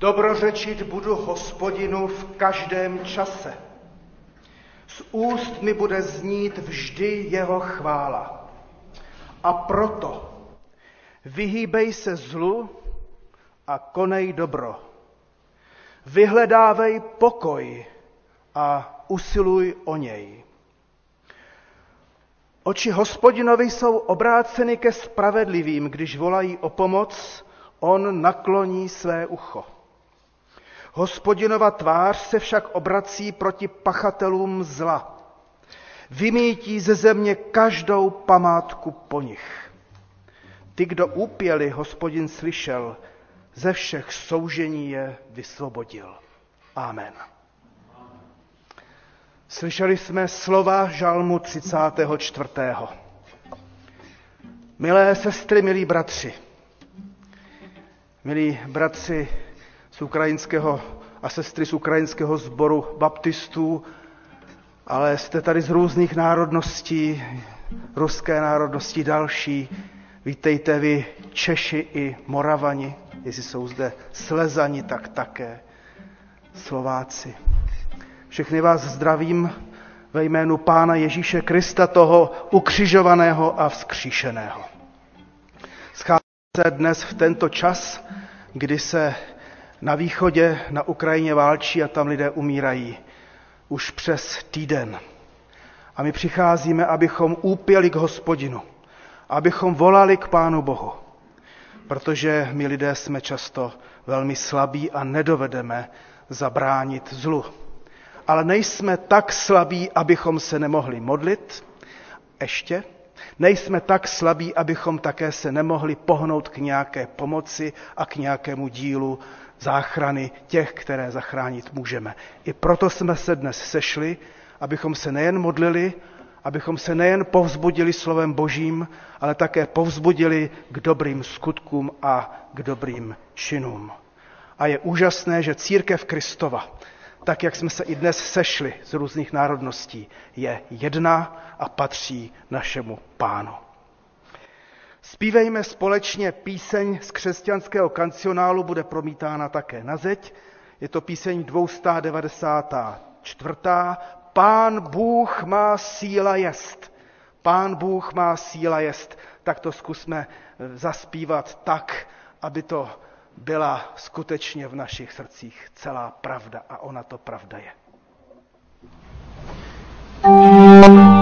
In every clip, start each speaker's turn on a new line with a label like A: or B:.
A: Dobrořečit budu hospodinu v každém čase. Z úst mi bude znít vždy jeho chvála. A proto vyhýbej se zlu a konej dobro. Vyhledávej pokoj a usiluj o něj. Oči hospodinovi jsou obráceny ke spravedlivým, když volají o pomoc, on nakloní své ucho. Hospodinova tvář se však obrací proti pachatelům zla. Vymítí ze země každou památku po nich. Ty, kdo úpěli, hospodin slyšel, ze všech soužení je vysvobodil. Amen. Slyšeli jsme slova žalmu 34. Milé sestry, milí bratři, milí bratři z ukrajinského a sestry z ukrajinského sboru baptistů, ale jste tady z různých národností, ruské národnosti další. Vítejte vy Češi i Moravani, jestli jsou zde Slezani, tak také Slováci. Všechny vás zdravím ve jménu Pána Ježíše Krista, toho ukřižovaného a vzkříšeného. Schází se dnes v tento čas, kdy se na východě, na Ukrajině válčí a tam lidé umírají už přes týden. A my přicházíme, abychom úpěli k hospodinu, abychom volali k Pánu Bohu, protože my lidé jsme často velmi slabí a nedovedeme zabránit zlu ale nejsme tak slabí, abychom se nemohli modlit, ještě. Nejsme tak slabí, abychom také se nemohli pohnout k nějaké pomoci a k nějakému dílu záchrany těch, které zachránit můžeme. I proto jsme se dnes sešli, abychom se nejen modlili, abychom se nejen povzbudili slovem Božím, ale také povzbudili k dobrým skutkům a k dobrým činům. A je úžasné, že církev Kristova, tak jak jsme se i dnes sešli z různých národností, je jedna a patří našemu pánu. Spívejme společně píseň z křesťanského kancionálu, bude promítána také na zeď. Je to píseň 294. Pán Bůh má síla jest. Pán Bůh má síla jest. Tak to zkusme zaspívat tak, aby to byla skutečně v našich srdcích celá pravda a ona to pravda je. povstaňme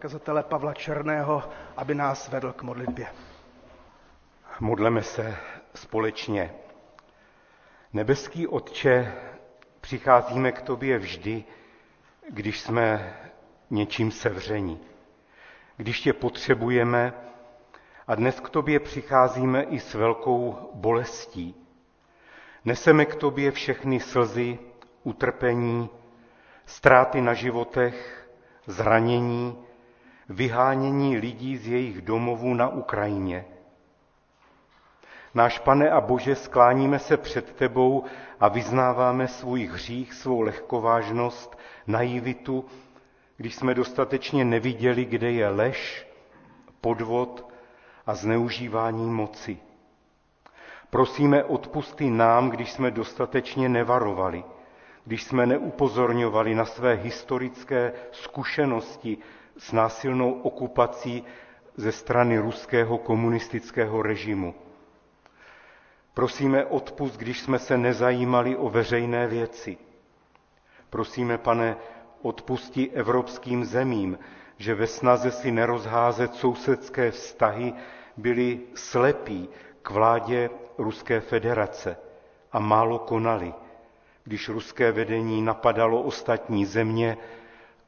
A: kazatele Pavla Černého, aby nás vedl k modlitbě.
B: Modleme se společně. Nebeský Otče, přicházíme k Tobě vždy, když jsme něčím sevření, když Tě potřebujeme a dnes k Tobě přicházíme i s velkou bolestí. Neseme k Tobě všechny slzy, utrpení, ztráty na životech, zranění, vyhánění lidí z jejich domovů na Ukrajině. Náš pane a Bože, skláníme se před tebou a vyznáváme svůj hřích, svou lehkovážnost, naivitu, když jsme dostatečně neviděli, kde je lež, podvod a zneužívání moci. Prosíme odpusty nám, když jsme dostatečně nevarovali – když jsme neupozorňovali na své historické zkušenosti s násilnou okupací ze strany ruského komunistického režimu. Prosíme odpust, když jsme se nezajímali o veřejné věci. Prosíme, pane, odpusti evropským zemím, že ve snaze si nerozházet sousedské vztahy byli slepí k vládě Ruské federace a málo konali když ruské vedení napadalo ostatní země,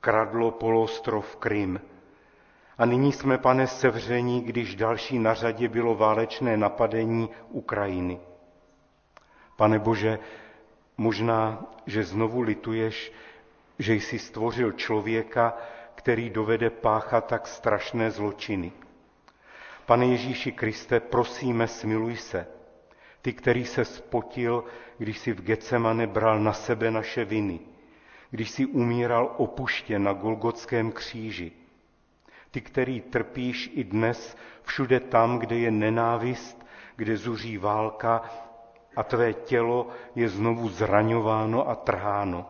B: kradlo poloostrov Krym. A nyní jsme, pane, sevření, když další na řadě bylo válečné napadení Ukrajiny. Pane Bože, možná, že znovu lituješ, že jsi stvořil člověka, který dovede páchat tak strašné zločiny. Pane Ježíši Kriste, prosíme, smiluj se. Ty, který se spotil, když si v Getsemane bral na sebe naše viny, když si umíral opuštěn na Golgotském kříži. Ty, který trpíš i dnes všude tam, kde je nenávist, kde zuří válka a tvé tělo je znovu zraňováno a trháno.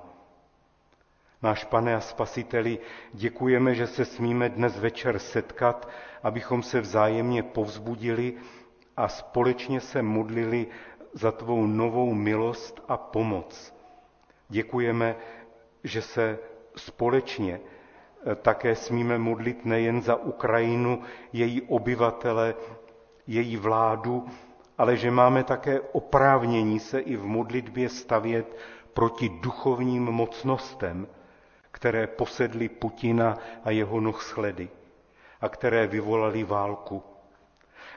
B: Náš pane a spasiteli, děkujeme, že se smíme dnes večer setkat, abychom se vzájemně povzbudili a společně se modlili za tvou novou milost a pomoc. Děkujeme, že se společně eh, také smíme modlit nejen za Ukrajinu, její obyvatele, její vládu, ale že máme také oprávnění se i v modlitbě stavět proti duchovním mocnostem, které posedly Putina a jeho nohsledy a které vyvolali válku.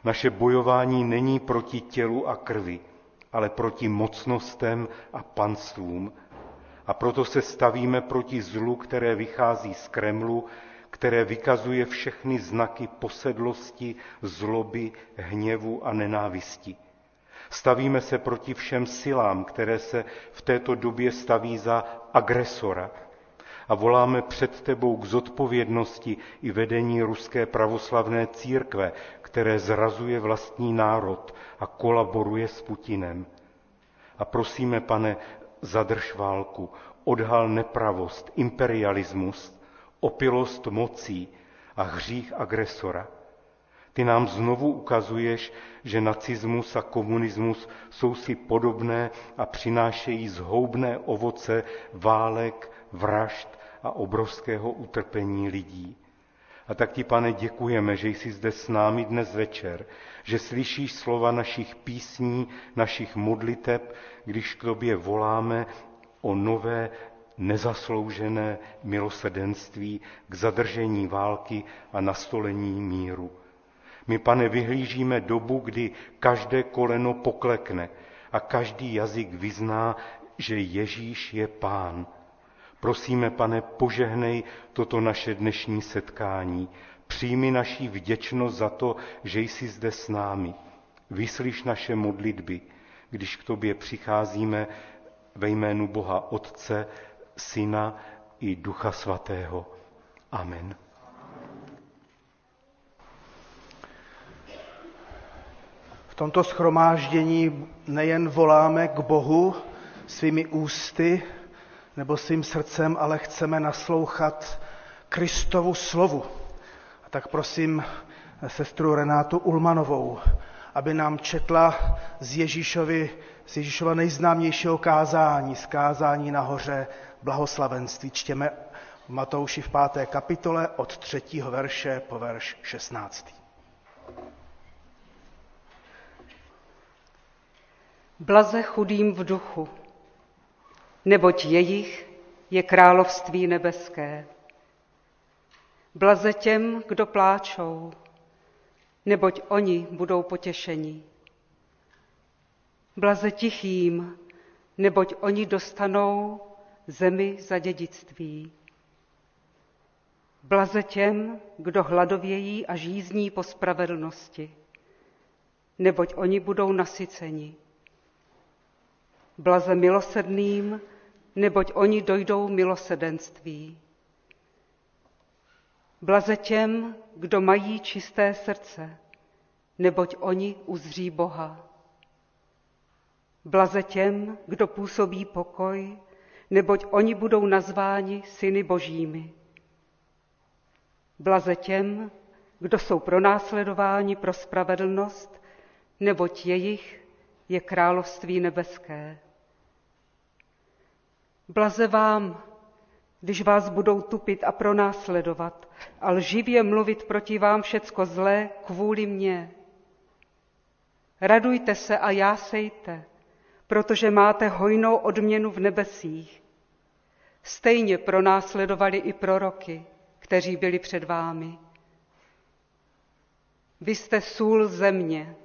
B: Naše bojování není proti tělu a krvi, ale proti mocnostem a panstvům. A proto se stavíme proti zlu, které vychází z Kremlu, které vykazuje všechny znaky posedlosti, zloby, hněvu a nenávisti. Stavíme se proti všem silám, které se v této době staví za agresora, a voláme před tebou k zodpovědnosti i vedení ruské pravoslavné církve, které zrazuje vlastní národ a kolaboruje s Putinem. A prosíme, pane, zadrž válku, odhal nepravost, imperialismus, opilost mocí a hřích agresora. Ty nám znovu ukazuješ, že nacismus a komunismus jsou si podobné a přinášejí zhoubné ovoce válek, vražd a obrovského utrpení lidí. A tak ti, pane, děkujeme, že jsi zde s námi dnes večer, že slyšíš slova našich písní, našich modliteb, když k tobě voláme o nové nezasloužené milosedenství k zadržení války a nastolení míru. My, pane, vyhlížíme dobu, kdy každé koleno poklekne a každý jazyk vyzná, že Ježíš je pán Prosíme, pane, požehnej toto naše dnešní setkání. Přijmi naší vděčnost za to, že jsi zde s námi. Vyslyš naše modlitby, když k tobě přicházíme ve jménu Boha Otce, Syna i Ducha Svatého. Amen.
A: V tomto schromáždění nejen voláme k Bohu svými ústy, nebo svým srdcem, ale chceme naslouchat Kristovu slovu. A tak prosím sestru Renátu Ulmanovou, aby nám četla z, Ježíšovi, z Ježíšova nejznámějšího kázání, z kázání nahoře blahoslavenství. Čtěme v Matouši v páté kapitole od třetího verše po verš 16.
C: Blaze chudým v duchu, neboť jejich je království nebeské. Blaze těm, kdo pláčou, neboť oni budou potěšeni. Blaze tichým, neboť oni dostanou zemi za dědictví. Blaze těm, kdo hladovějí a žízní po spravedlnosti, neboť oni budou nasyceni. Blaze milosedným, neboť oni dojdou milosedenství. Blaze těm, kdo mají čisté srdce, neboť oni uzří Boha. Blaze těm, kdo působí pokoj, neboť oni budou nazváni syny božími. Blaze těm, kdo jsou pronásledováni pro spravedlnost, neboť jejich je království nebeské. Blaze vám, když vás budou tupit a pronásledovat a lživě mluvit proti vám všecko zlé kvůli mně. Radujte se a jásejte, protože máte hojnou odměnu v nebesích. Stejně pronásledovali i proroky, kteří byli před vámi. Vy jste sůl země.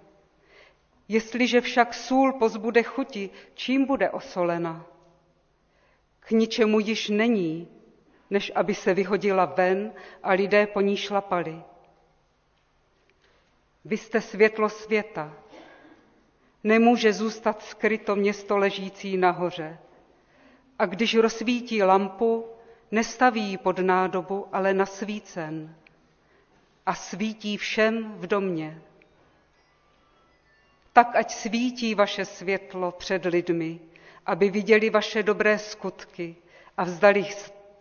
C: Jestliže však sůl pozbude chuti, čím bude osolena? K ničemu již není, než aby se vyhodila ven a lidé po ní šlapali. Vy jste světlo světa. Nemůže zůstat skryto město ležící nahoře. A když rozsvítí lampu, nestaví ji pod nádobu, ale na svícen a svítí všem v domě. Tak ať svítí vaše světlo před lidmi, aby viděli vaše dobré skutky a vzdali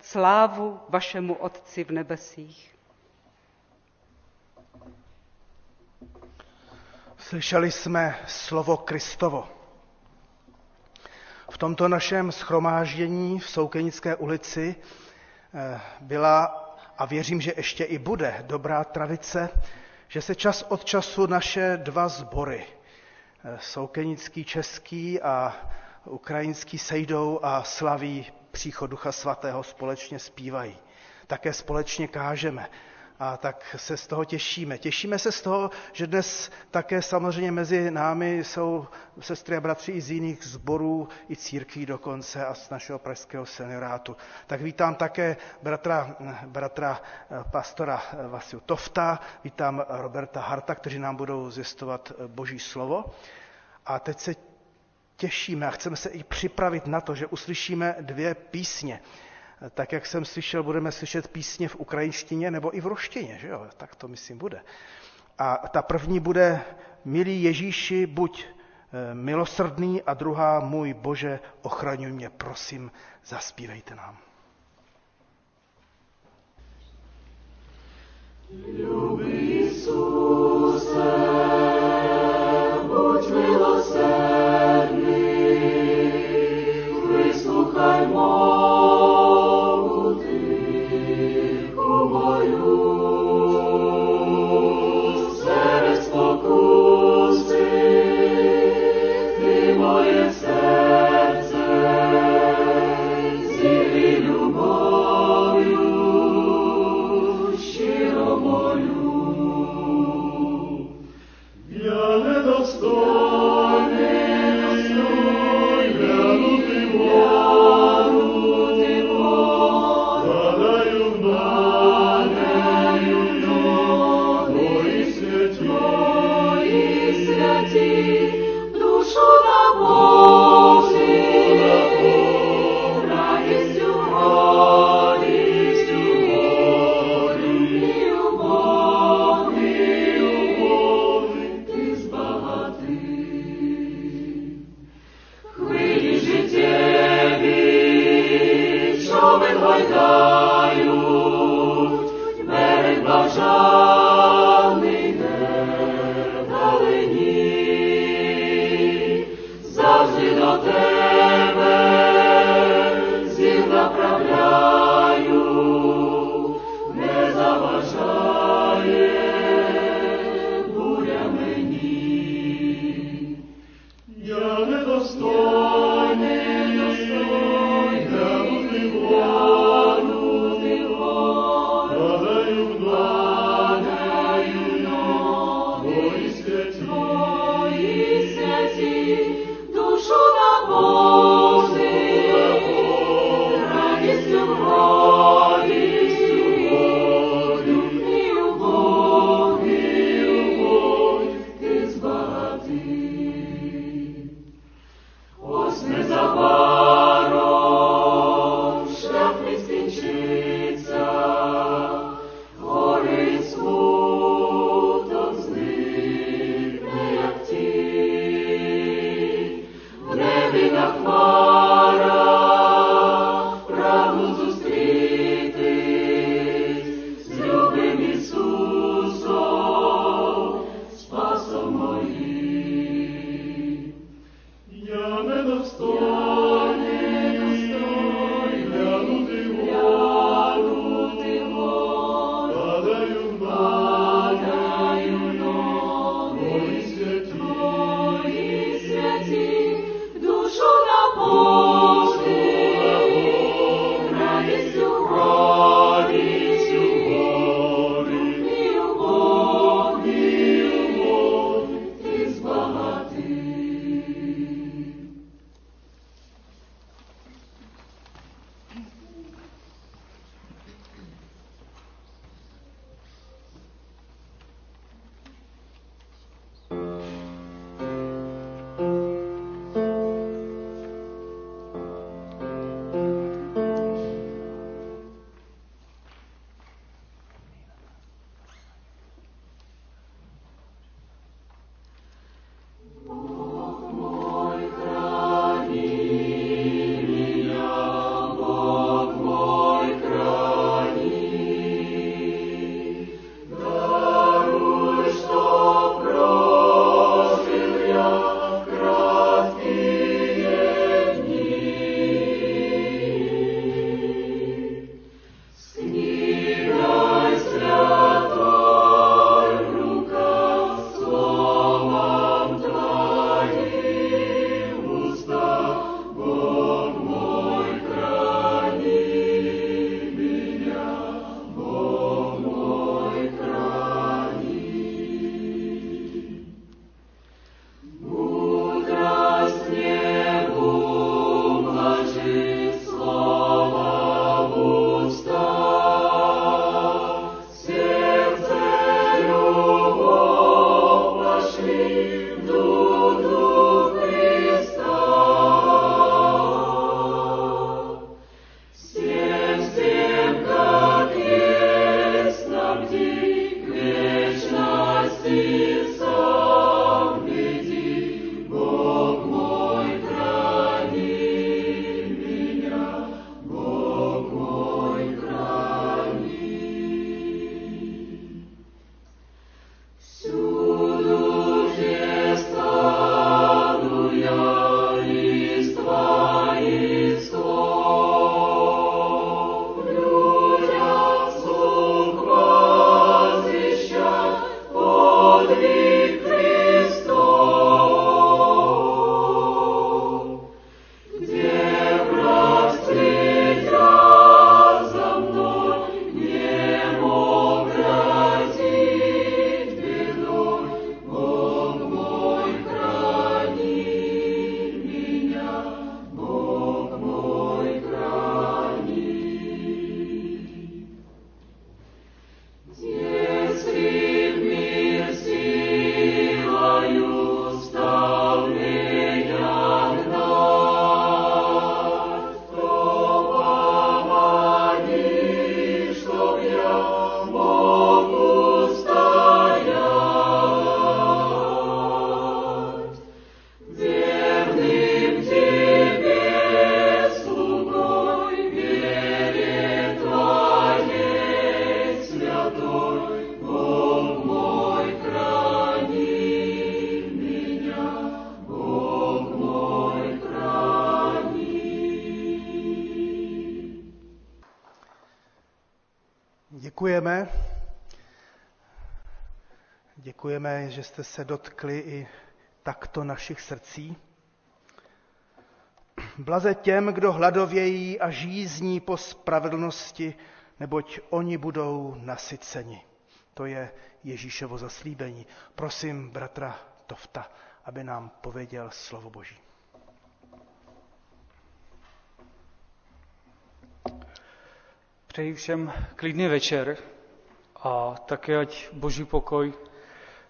C: slávu vašemu Otci v nebesích.
A: Slyšeli jsme slovo Kristovo. V tomto našem schromáždění v Soukenické ulici eh, byla, a věřím, že ještě i bude, dobrá tradice, že se čas od času naše dva sbory, eh, Soukenický český a ukrajinský, sejdou a slaví příchod Ducha Svatého, společně zpívají. Také společně kážeme a tak se z toho těšíme. Těšíme se z toho, že dnes také samozřejmě mezi námi jsou sestry a bratři i z jiných sborů, i církví dokonce a z našeho pražského seniorátu. Tak vítám také bratra, bratra eh, pastora eh, Vasiu Tofta, vítám Roberta Harta, kteří nám budou zjistovat eh, boží slovo. A teď se těšíme a chceme se i připravit na to, že uslyšíme dvě písně tak jak jsem slyšel, budeme slyšet písně v ukrajinštině nebo i v ruštině, že jo? Tak to myslím bude. A ta první bude Milý Ježíši, buď eh, milosrdný a druhá Můj Bože, ochraňuj mě, prosím, zaspívejte nám.
D: buď milosrdný,
A: Že jste se dotkli i takto našich srdcí. Blaze těm, kdo hladovějí a žízní po spravedlnosti, neboť oni budou nasyceni. To je Ježíšovo zaslíbení. Prosím bratra Tofta, aby nám pověděl slovo Boží.
E: Přeji všem klidný večer a také ať boží pokoj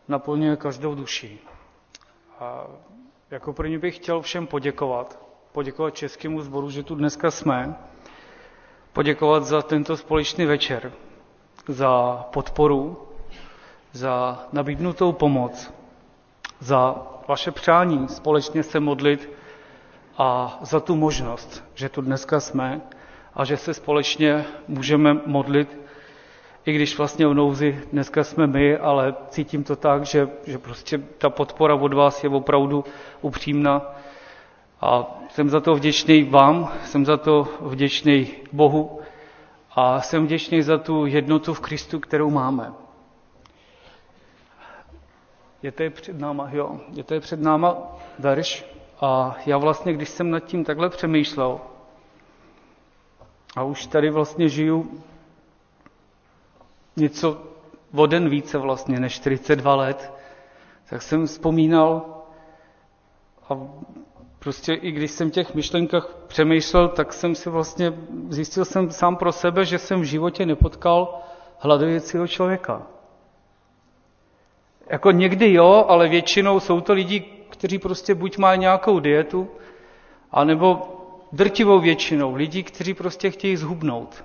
E: naplňuje každou duši. A jako první bych chtěl všem poděkovat. Poděkovat Českému sboru, že tu dneska jsme. Poděkovat za tento společný večer, za podporu, za nabídnutou pomoc, za vaše přání společně se modlit a za tu možnost, že tu dneska jsme a že se společně můžeme modlit, i když vlastně v nouzi dneska jsme my, ale cítím to tak, že, že prostě ta podpora od vás je opravdu upřímná. A jsem za to vděčný vám, jsem za to vděčný Bohu a jsem vděčný za tu jednotu v Kristu, kterou máme. Je to je před náma, jo, je to je před náma verš a já vlastně, když jsem nad tím takhle přemýšlel, a už tady vlastně žiju něco o den více vlastně než 42 let, tak jsem vzpomínal a prostě i když jsem těch myšlenkách přemýšlel, tak jsem si vlastně, zjistil jsem sám pro sebe, že jsem v životě nepotkal hladověcího člověka. Jako někdy jo, ale většinou jsou to lidi, kteří prostě buď mají nějakou dietu, anebo drtivou většinou lidí, kteří prostě chtějí zhubnout.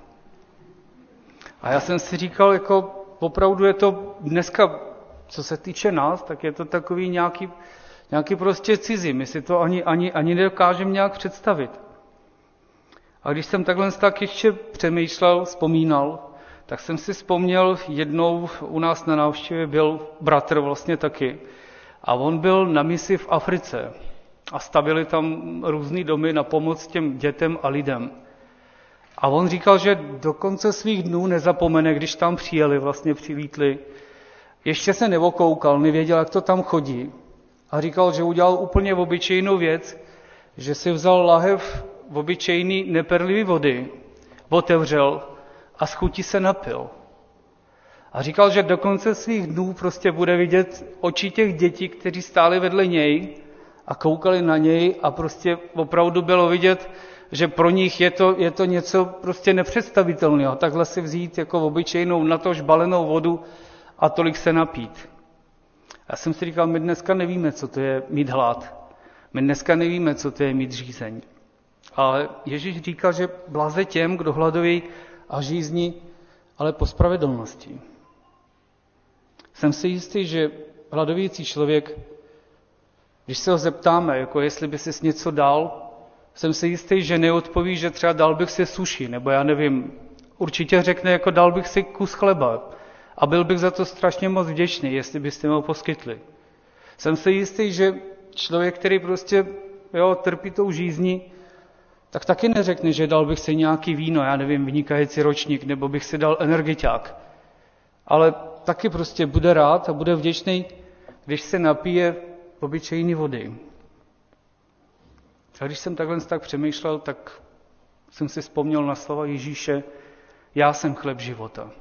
E: A já jsem si říkal, jako opravdu je to dneska, co se týče nás, tak je to takový nějaký, nějaký prostě cizí. My si to ani, ani, ani nedokážeme nějak představit. A když jsem takhle tak ještě přemýšlel, vzpomínal, tak jsem si vzpomněl, jednou u nás na návštěvě byl bratr vlastně taky. A on byl na misi v Africe a stavili tam různé domy na pomoc těm dětem a lidem. A on říkal, že do konce svých dnů nezapomene, když tam přijeli, vlastně přivítli. Ještě se nevokoukal, nevěděl, jak to tam chodí. A říkal, že udělal úplně obyčejnou věc, že si vzal lahev obyčejný neperlivý vody, otevřel a z chutí se napil. A říkal, že do konce svých dnů prostě bude vidět oči těch dětí, kteří stáli vedle něj a koukali na něj a prostě opravdu bylo vidět, že pro nich je to, je to něco prostě nepředstavitelného. Takhle si vzít jako obyčejnou natož balenou vodu a tolik se napít. Já jsem si říkal, my dneska nevíme, co to je mít hlad. My dneska nevíme, co to je mít řízení. Ale Ježíš říká, že blaze těm, kdo hladoví a žízní, ale po spravedlnosti. Jsem si jistý, že hladovící člověk když se ho zeptáme, jako jestli by si něco dal, jsem si jistý, že neodpoví, že třeba dal bych si suši, nebo já nevím, určitě řekne, jako dal bych si kus chleba a byl bych za to strašně moc vděčný, jestli byste mi ho poskytli. Jsem si jistý, že člověk, který prostě jo, trpí tou žízní, tak taky neřekne, že dal bych si nějaký víno, já nevím, vynikající ročník, nebo bych si dal energiťák. Ale taky prostě bude rád a bude vděčný, když se napije obyčejné vody. A když jsem takhle tak přemýšlel, tak jsem si vzpomněl na slova Ježíše, já jsem chleb života.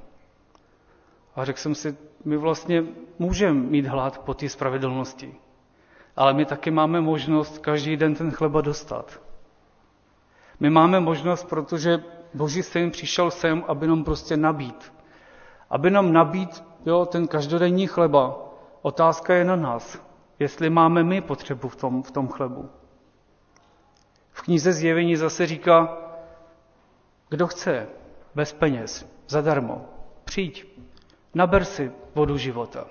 E: A řekl jsem si, my vlastně můžeme mít hlad po té spravedlnosti, ale my taky máme možnost každý den ten chleba dostat. My máme možnost, protože Boží syn přišel sem, aby nám prostě nabít. Aby nám nabít jo, ten každodenní chleba. Otázka je na nás jestli máme my potřebu v tom, v tom chlebu. V knize Zjevení zase říká, kdo chce, bez peněz, zadarmo, přijď, naber si vodu života.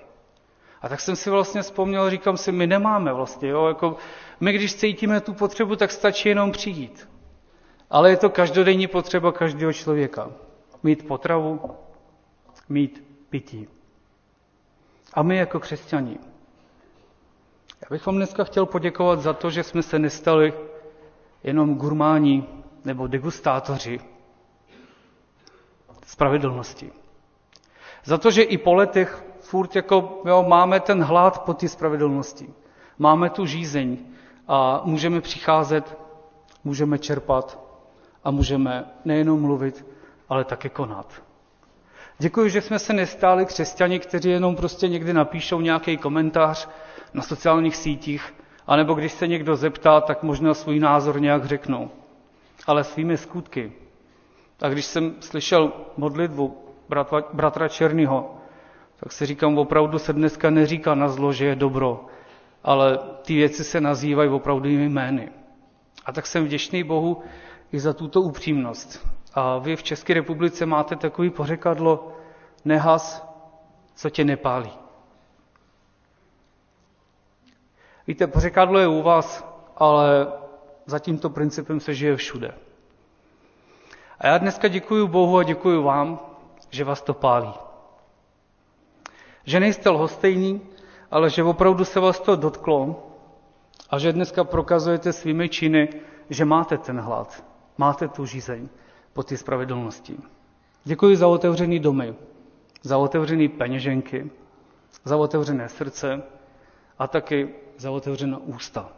E: A tak jsem si vlastně vzpomněl, říkám si, my nemáme vlastně, jo, jako my když cítíme tu potřebu, tak stačí jenom přijít. Ale je to každodenní potřeba každého člověka. Mít potravu, mít pití. A my jako křesťani já bych vám dneska chtěl poděkovat za to, že jsme se nestali jenom gurmáni nebo degustátoři spravedlnosti. Za to, že i po letech furt jako, jo, máme ten hlad po té spravedlnosti. Máme tu žízeň a můžeme přicházet, můžeme čerpat a můžeme nejenom mluvit, ale také konat. Děkuji, že jsme se nestáli křesťani, kteří jenom prostě někdy napíšou nějaký komentář na sociálních sítích, anebo když se někdo zeptá, tak možná svůj názor nějak řeknou. Ale svými skutky. A když jsem slyšel modlitbu bratra, bratra Černýho, tak si říkám, opravdu se dneska neříká na zlo, že je dobro, ale ty věci se nazývají opravdovými jmény. A tak jsem vděčný Bohu i za tuto upřímnost. A vy v České republice máte takový pořekadlo, nehas, co tě nepálí. Víte, pořekadlo je u vás, ale za tímto principem se žije všude. A já dneska děkuji Bohu a děkuji vám, že vás to pálí. Že nejste lhostejní, ale že opravdu se vás to dotklo a že dneska prokazujete svými činy, že máte ten hlad, máte tu žízeň po té spravedlnosti. Děkuji za otevřený domy, za otevřené peněženky, za otevřené srdce a taky za otevřená ústa.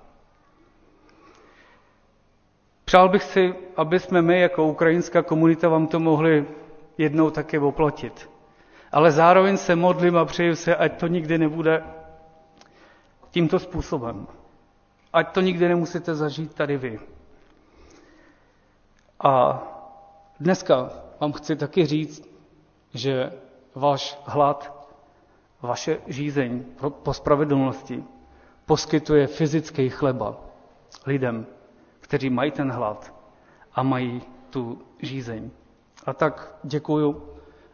E: Přál bych si, aby jsme my jako ukrajinská komunita vám to mohli jednou také oplatit. Ale zároveň se modlím a přeju se, ať to nikdy nebude tímto způsobem. Ať to nikdy nemusíte zažít tady vy. A dneska vám chci taky říct, že váš hlad, vaše žízeň po spravedlnosti poskytuje fyzický chleba lidem, kteří mají ten hlad a mají tu žízeň. A tak děkuju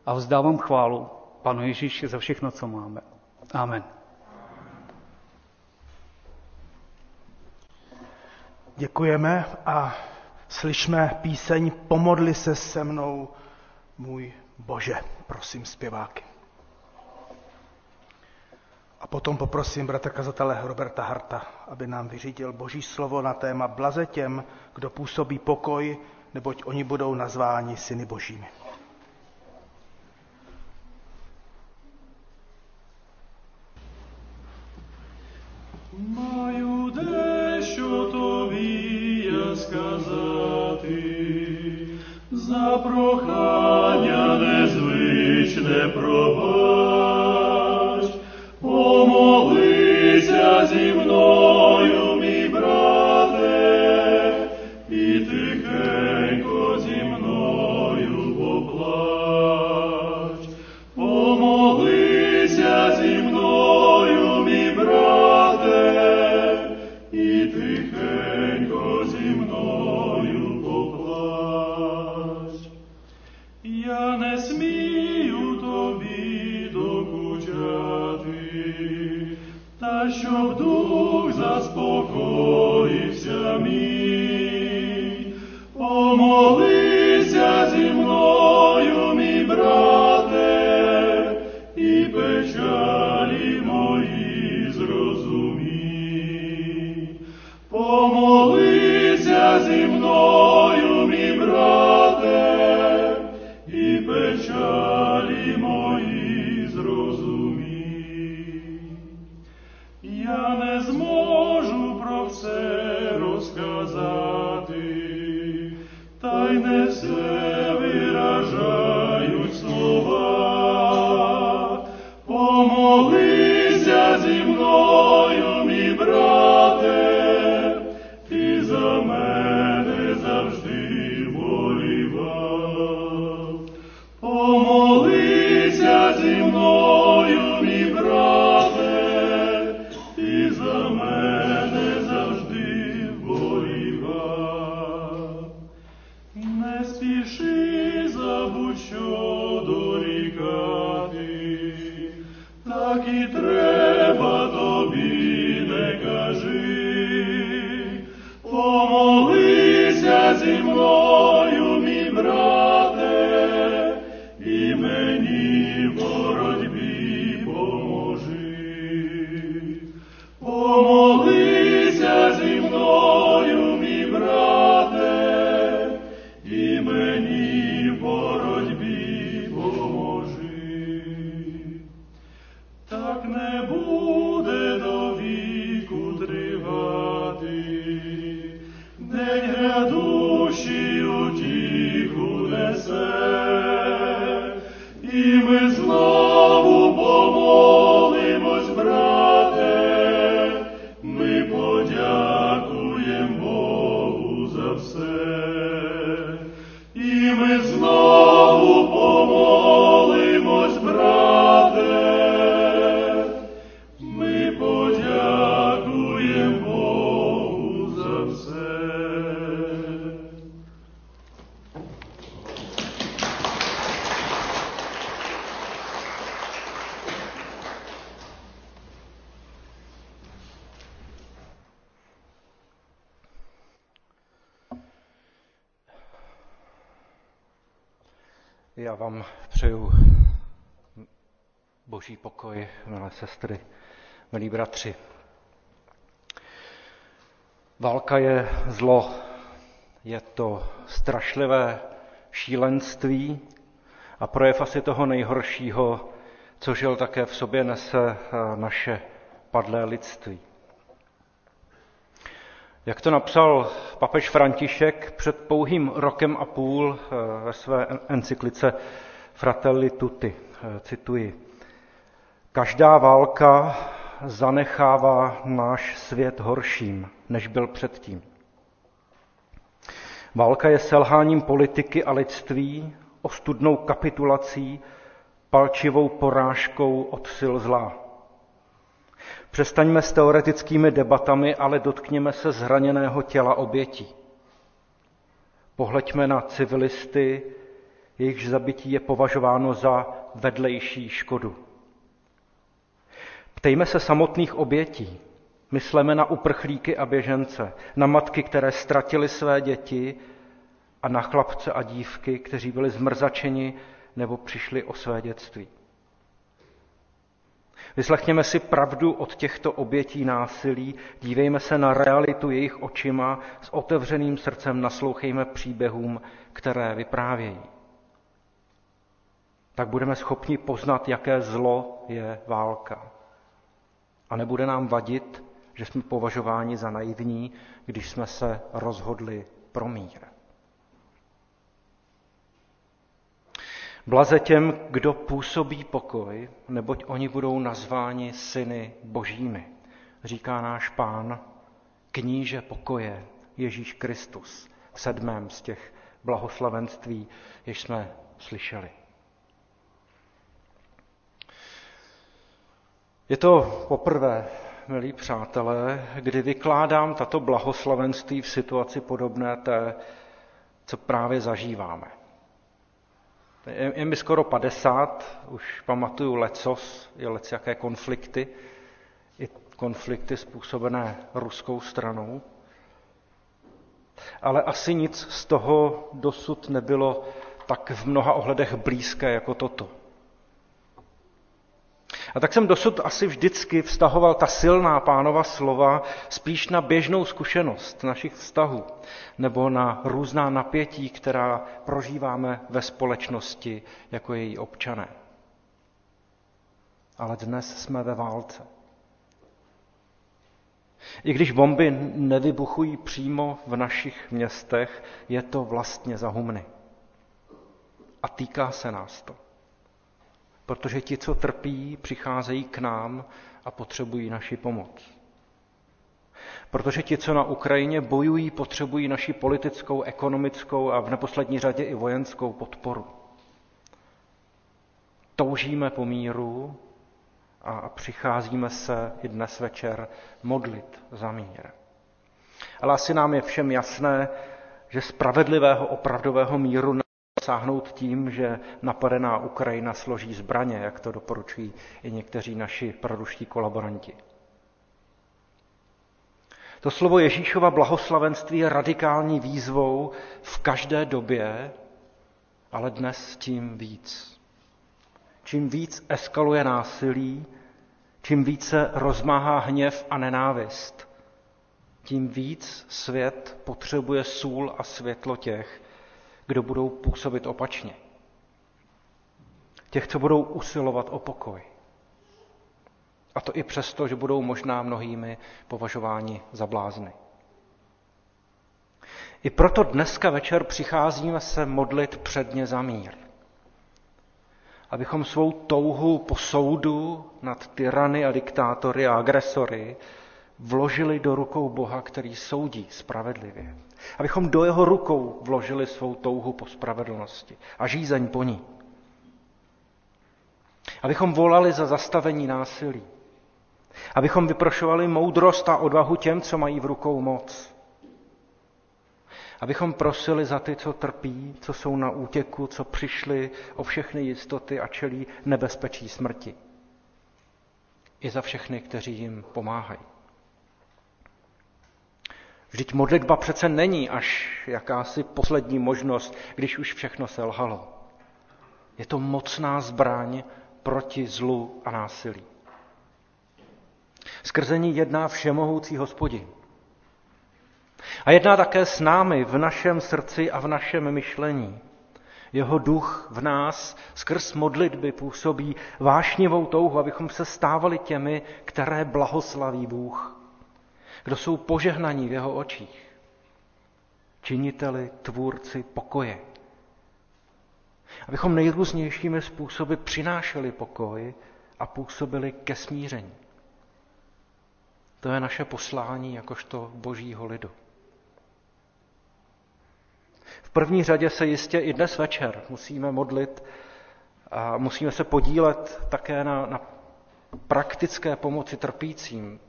E: a vzdávám chválu Panu Ježíši za všechno, co máme. Amen.
A: Děkujeme a slyšme píseň Pomodli se se mnou, můj Bože. Prosím zpěváky. A potom poprosím bratra kazatele Roberta Harta, aby nám vyřídil boží slovo na téma Blaze těm, kdo působí pokoj, neboť oni budou nazváni syny božími.
D: Маю дещо тобі я сказати, за прохання незвичне пробач, Помолися зі мною, заспокоївся мій, помолися зі мною, мій брате, і печалі мої зрозумій. Помолися зі мною,
F: Holy sestry, milí bratři. Válka je zlo, je to strašlivé šílenství a projev asi toho nejhoršího, co žil také v sobě nese eh, naše padlé lidství. Jak to napsal papež František před pouhým rokem a půl eh, ve své encyklice Fratelli Tutti, eh, cituji. Každá válka zanechává náš svět horším, než byl předtím. Válka je selháním politiky a lidství, ostudnou kapitulací, palčivou porážkou od sil zla. Přestaňme s teoretickými debatami, ale dotkněme se zraněného těla obětí. Pohleďme na civilisty, jejichž zabití je považováno za vedlejší škodu. Ptejme se samotných obětí. Mysleme na uprchlíky a běžence, na matky, které ztratily své děti a na chlapce a dívky, kteří byli zmrzačeni nebo přišli o své dětství. Vyslechněme si pravdu od těchto obětí násilí, dívejme se na realitu jejich očima, s otevřeným srdcem naslouchejme příběhům, které vyprávějí. Tak budeme schopni poznat, jaké zlo je válka. A nebude nám vadit, že jsme považováni za naivní, když jsme se rozhodli pro mír. Blaze těm, kdo působí pokoj, neboť oni budou nazváni syny božími, říká náš pán, kníže pokoje, Ježíš Kristus, v sedmém z těch blahoslavenství, jež jsme slyšeli. Je to poprvé, milí přátelé, kdy vykládám tato blahoslavenství v situaci podobné té, co právě zažíváme. Je, je mi skoro 50, už pamatuju lecos, je lec jaké konflikty, i konflikty způsobené ruskou stranou. Ale asi nic z toho dosud nebylo tak v mnoha ohledech blízké jako toto. A tak jsem dosud asi vždycky vztahoval ta silná pánova slova spíš na běžnou zkušenost našich vztahů nebo na různá napětí, která prožíváme ve společnosti jako její občané. Ale dnes jsme ve válce. I když bomby nevybuchují přímo v našich městech, je to vlastně za humny. A týká se nás to protože ti, co trpí, přicházejí k nám a potřebují naši pomoc. Protože ti, co na Ukrajině bojují, potřebují naši politickou, ekonomickou a v neposlední řadě i vojenskou podporu. Toužíme po míru a přicházíme se i dnes večer modlit za mír. Ale asi nám je všem jasné, že spravedlivého, opravdového míru sáhnout tím, že napadená Ukrajina složí zbraně, jak to doporučují i někteří naši proruští kolaboranti. To slovo Ježíšova blahoslavenství je radikální výzvou v každé době, ale dnes tím víc. Čím víc eskaluje násilí, čím více rozmáhá hněv a nenávist, tím víc svět potřebuje sůl a světlo těch, kdo budou působit opačně. Těch, co budou usilovat o pokoj. A to i přesto, že budou možná mnohými považováni za blázny. I proto dneska večer přicházíme se modlit předně za mír. Abychom svou touhu po soudu nad tyrany a diktátory a agresory vložili do rukou Boha, který soudí spravedlivě. Abychom do jeho rukou vložili svou touhu po spravedlnosti a žízeň po ní. Abychom volali za zastavení násilí. Abychom vyprošovali moudrost a odvahu těm, co mají v rukou moc. Abychom prosili za ty, co trpí, co jsou na útěku, co přišli o všechny jistoty a čelí nebezpečí smrti. I za všechny, kteří jim pomáhají. Vždyť modlitba přece není až jakási poslední možnost, když už všechno selhalo. Je to mocná zbraň proti zlu a násilí. Skrze ní jedná všemohoucí hospodin. A jedná také s námi v našem srdci a v našem myšlení. Jeho duch v nás skrz modlitby působí vášnivou touhu, abychom se stávali těmi, které blahoslaví Bůh. Kdo jsou požehnaní v jeho očích. Činiteli, tvůrci pokoje. Abychom nejrůznějšími způsoby přinášeli pokoj a působili ke smíření. To je naše poslání jakožto božího lidu. V první řadě se jistě i dnes večer musíme modlit a musíme se podílet také na, na praktické pomoci trpícím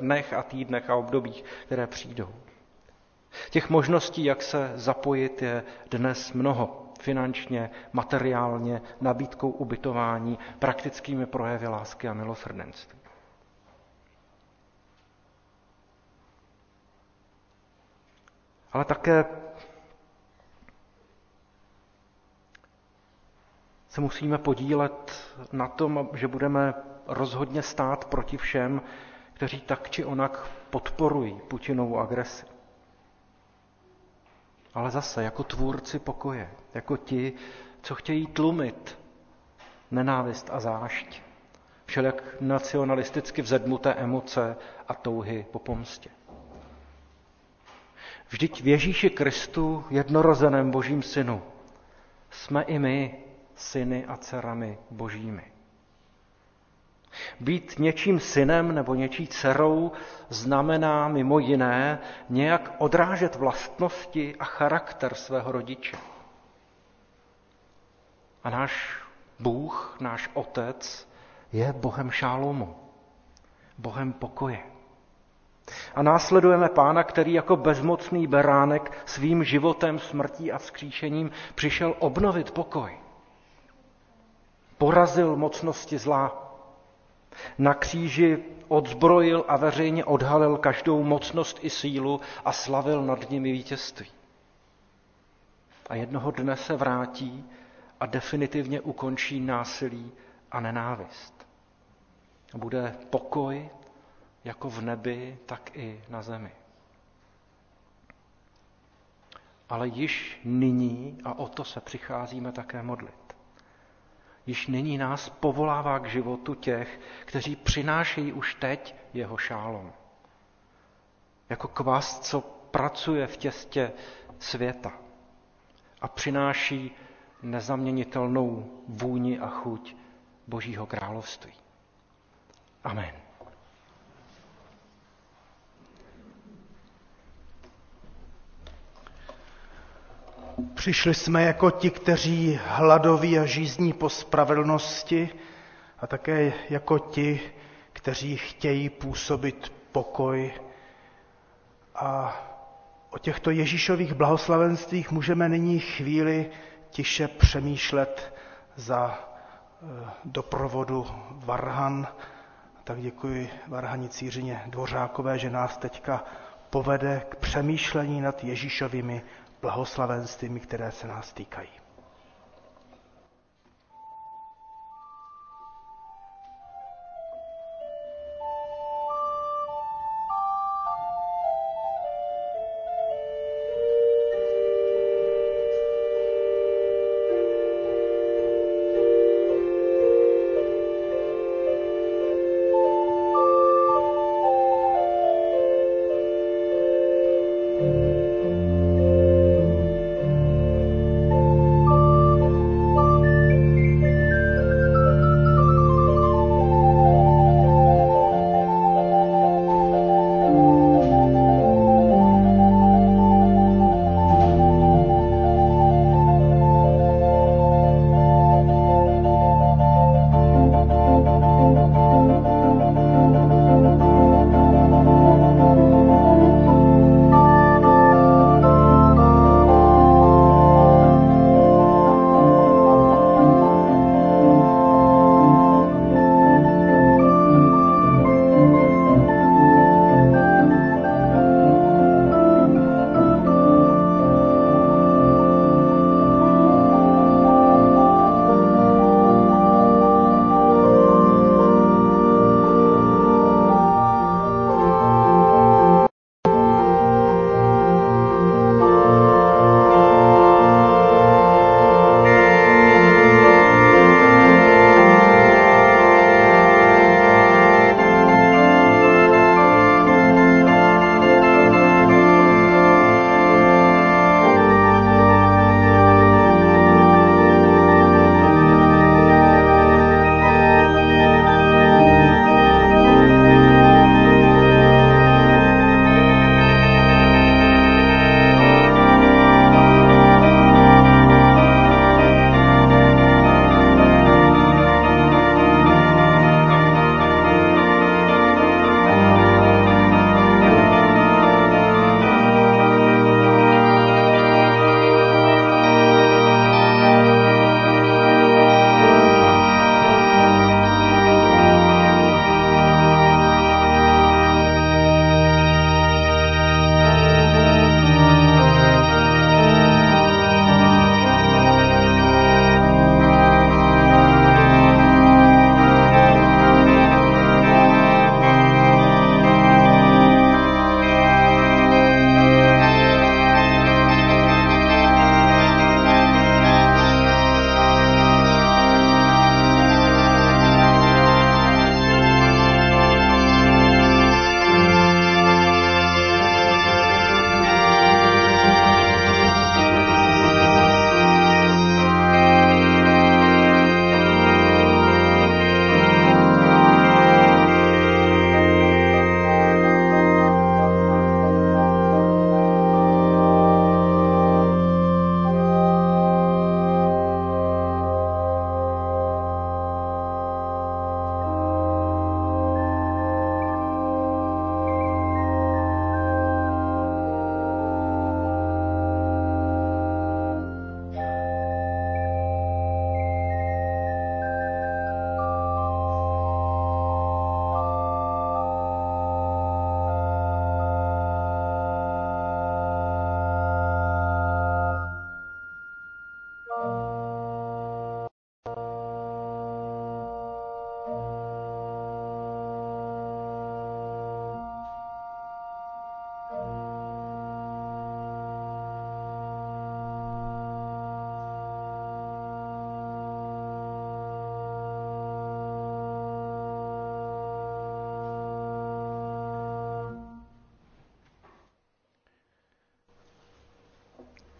F: dnech a týdnech a obdobích, které přijdou. Těch možností, jak se zapojit, je dnes mnoho. Finančně, materiálně, nabídkou ubytování, praktickými projevy lásky a milosrdenství. Ale také se musíme podílet na tom, že budeme rozhodně stát proti všem, kteří tak či onak podporují Putinovu agresi. Ale zase jako tvůrci pokoje, jako ti, co chtějí tlumit nenávist a zášť, všelijak nacionalisticky vzedmuté emoce a touhy po pomstě. Vždyť v Ježíši Kristu, jednorozeném Božím synu, jsme i my syny a dcerami božími. Být něčím synem nebo něčí dcerou znamená mimo jiné nějak odrážet vlastnosti a charakter svého rodiče. A náš Bůh, náš Otec, je Bohem šálomu, Bohem pokoje. A následujeme pána, který jako bezmocný beránek svým životem, smrtí a vzkříšením přišel obnovit pokoj. Porazil mocnosti zla. Na kříži odzbrojil a veřejně odhalil každou mocnost i sílu a slavil nad nimi vítězství. A jednoho dne se vrátí a definitivně ukončí násilí a nenávist. Bude pokoj jako v nebi, tak i na zemi. Ale již nyní, a o to se přicházíme také modlit, již nyní nás povolává k životu těch, kteří přinášejí už teď jeho šálom. Jako kvas, co pracuje v těstě světa a přináší nezaměnitelnou vůni a chuť Božího království. Amen.
A: Přišli jsme jako ti, kteří hladoví a žízní po spravedlnosti a také jako ti, kteří chtějí působit pokoj. A o těchto Ježíšových blahoslavenstvích můžeme nyní chvíli tiše přemýšlet za eh, doprovodu Varhan. Tak děkuji Varhani Cířině Dvořákové, že nás teďka povede k přemýšlení nad Ježíšovými blahoslavenstvími, které se nás týkají.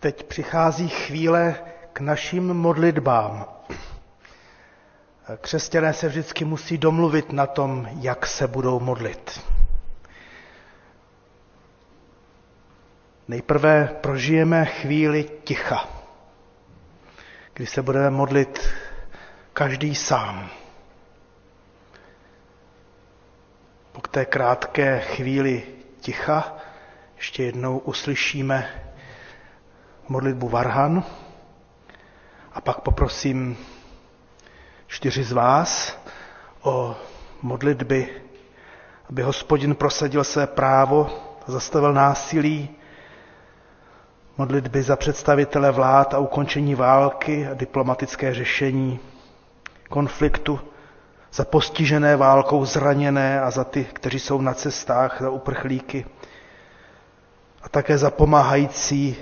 A: Teď přichází chvíle k našim modlitbám. Křesťané se vždycky musí domluvit na tom, jak se budou modlit. Nejprve prožijeme chvíli ticha, kdy se budeme modlit každý sám. Po té krátké chvíli ticha ještě jednou uslyšíme modlitbu Varhan a pak poprosím čtyři z vás o modlitby, aby hospodin prosadil své právo, zastavil násilí, modlitby za představitele vlád a ukončení války a diplomatické řešení konfliktu, za postižené válkou zraněné a za ty, kteří jsou na cestách, za uprchlíky a také za pomáhající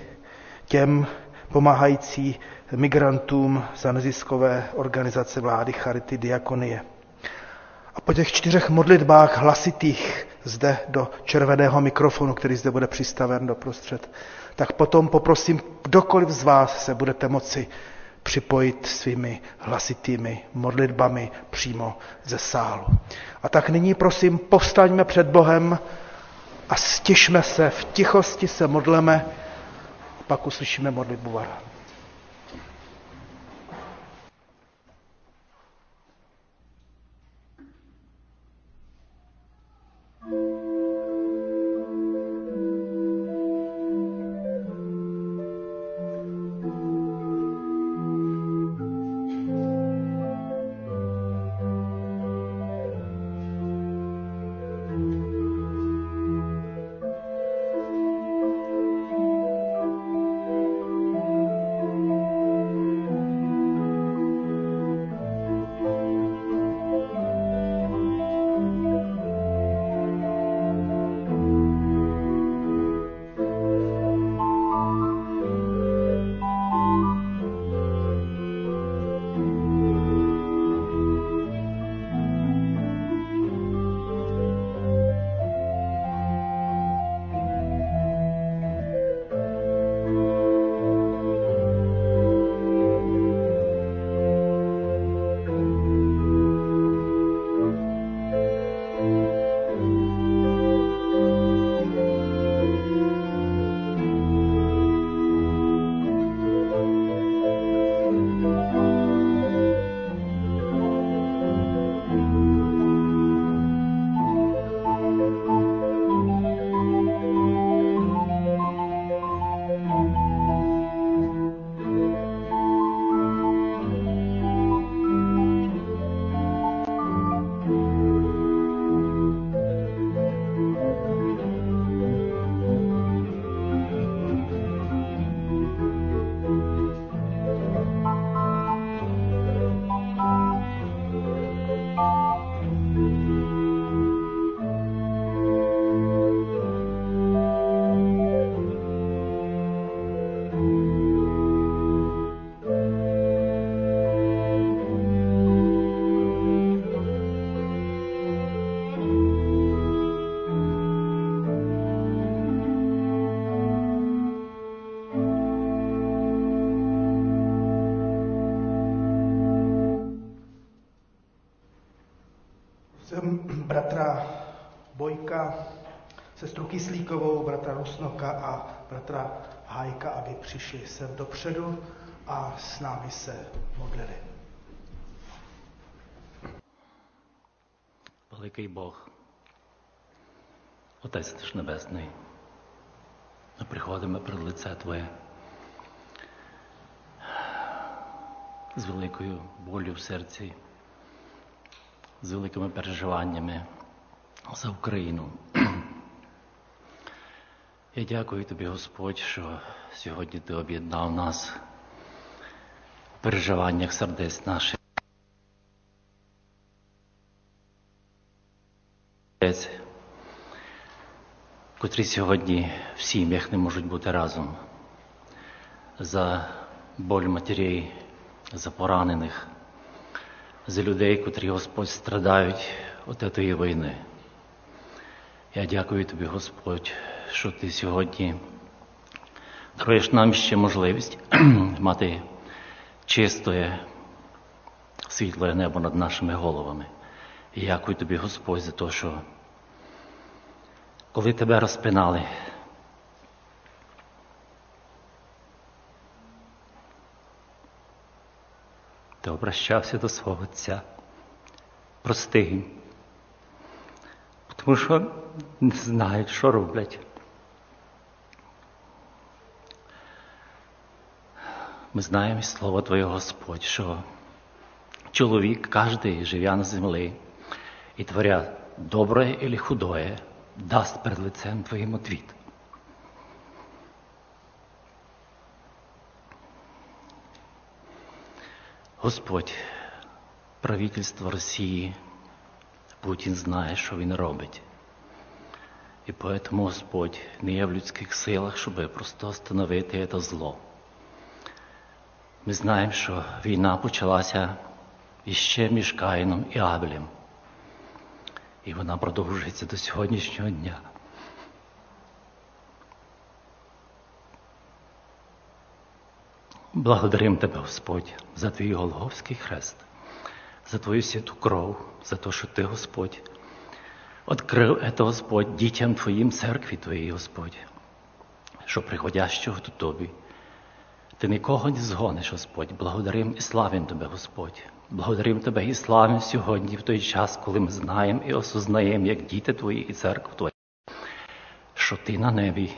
A: těm, pomáhající migrantům za neziskové organizace vlády Charity Diakonie. A po těch čtyřech modlitbách hlasitých zde do červeného mikrofonu, který zde bude přistaven do prostřed, tak potom poprosím, kdokoliv z vás se budete moci připojit svými hlasitými modlitbami přímo ze sálu. A tak nyní prosím, povstaňme před Bohem a stišme se, v tichosti se modleme, pak uslyšíme modlitbu Vara. sestru Kyslíkovou, bratra Rusnoka a bratra Hajka, aby přišli sem dopředu a s námi se modlili.
G: Великий Бог, Отець наш Небесний, ми приходимо перед лице Твоє з великою болю в серці, з великими переживаннями за Україну. Я дякую Тобі, Господь, що сьогодні Ти об'єднав нас в переживаннях сердець наших. Котрі сьогодні в сім'ях не можуть бути разом, за боль матерей, за поранених, за людей, котрі Господь страдають від цієї війни. Я дякую тобі, Господь, що ти сьогодні даруєш нам ще можливість мати чистое, світле небо над нашими головами. І дякую тобі, Господь, за те, що коли тебе розпинали, ти обращався до свого Отця. Прости їм, тому що не знають, що роблять. Ми знаємо із Слова Твоє Господь, що чоловік, кожен, живя на землі, і творя добре или худое, даст перед лицем Твоїм отвіт. Господь, правительство Росії, Путін знає, що він робить. І поэтому Господь не є в людських силах, щоб просто остановити це зло. Ми знаємо, що війна почалася іще між Каїном і Абелем. І вона продовжується до сьогоднішнього дня. Благодарим Тебе, Господь, за Твій Голговський хрест, за Твою святу кров, за те, що Ти, Господь, відкрив це, Господь, дітям Твоїм церкві Твоїй, Господь, що приходящого до Тобі. Ти нікого не згониш, Господь. Благодарим і славим Тебе, Господь. Благодарим Тебе і славим сьогодні, в той час, коли ми знаємо і осознаємо, як діти Твої і церква Твоя, що Ти на небі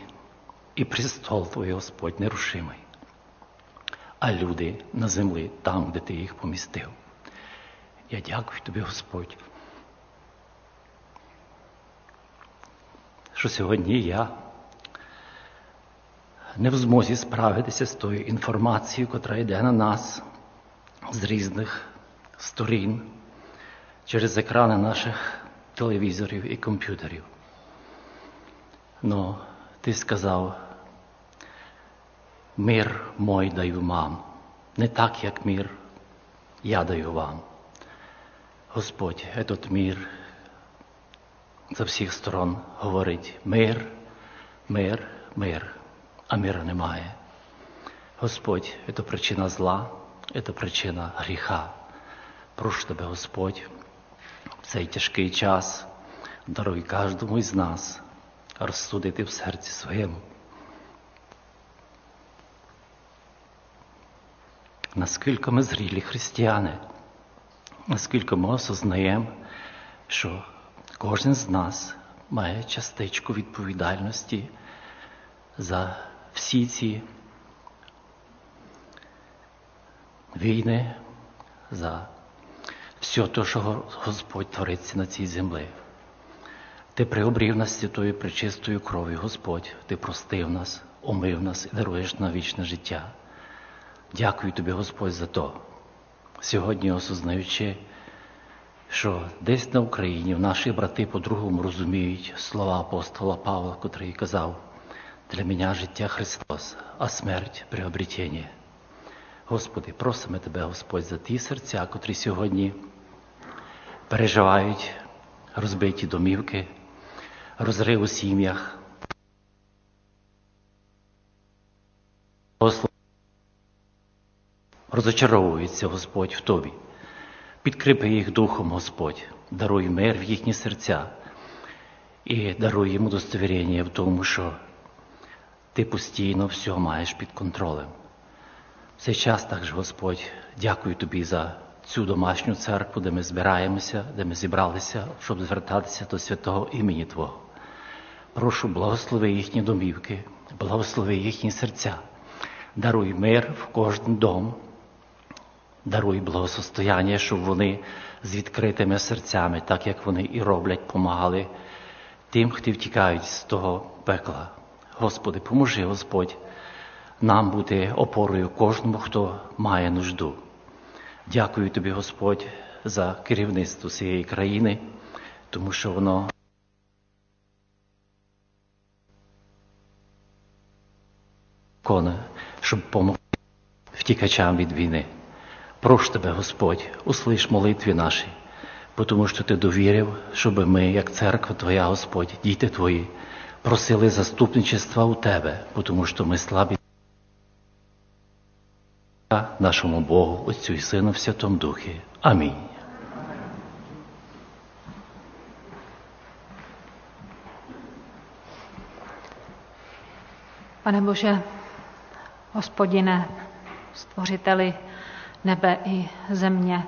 G: і престол Твій, Господь, нерушимий, а люди на землі, там, де Ти їх помістив. Я дякую Тобі, Господь, що сьогодні я не в змозі справитися з тою інформацією, котра йде на нас з різних сторін через екрани наших телевізорів і комп'ютерів. Но ти сказав, мир мой даю вам, не так, як мир я даю вам. Господь, этот мир за всіх сторон говорить мир, мир, мир а мира немає. Господь, це причина зла, це причина гріха. Прошу тебе, Господь, в цей тяжкий час даруй кожному із нас розсудити в серці своєму. Наскільки ми зрілі християни, наскільки ми осознаємо, що кожен з нас має частичку відповідальності за всі ці війни, за все те, що Господь твориться на цій землі. Ти приобрів нас святою причистою кров'ю, Господь, Ти простив нас, омив нас і даруєш на вічне життя. Дякую тобі, Господь, за то. Сьогодні, осознаючи, що десь на Україні наші брати по-другому розуміють слова апостола Павла, котрий казав. Для мене життя Христос, а смерть приобретення. Господи, просимо Тебе, Господь, за ті серця, котрі сьогодні переживають розбиті домівки, розрив у сім'ях. Розочаровуються, Господь, в Тобі. Підкріпи їх духом, Господь, даруй мир в їхні серця і даруй їм удостовірення в тому, що ти постійно все маєш під контролем. В цей час також, Господь, дякую тобі за цю домашню церкву, де ми збираємося, де ми зібралися, щоб звертатися до святого імені Твого. Прошу, благослови їхні домівки, благослови їхні серця, даруй мир в кожен дом, даруй благосостояння, щоб вони з відкритими серцями, так як вони і роблять, помагали тим, хто втікають з того пекла. Господи, поможи, Господь, нам бути опорою кожному, хто має нужду. Дякую тобі, Господь, за керівництво цієї країни, тому що воно щоб допомогти втікачам від війни. Прошу тебе, Господь, услиш молитві наші, тому що ти довірив, щоб ми, як церква Твоя, Господь, діти Твої, просили заступничества у Тебе, тому що ми слабі. нашому Богу, Отцю і Сину в Святому Духі. Амінь.
H: Pane Bože, hospodine, stvořiteli nebe i země,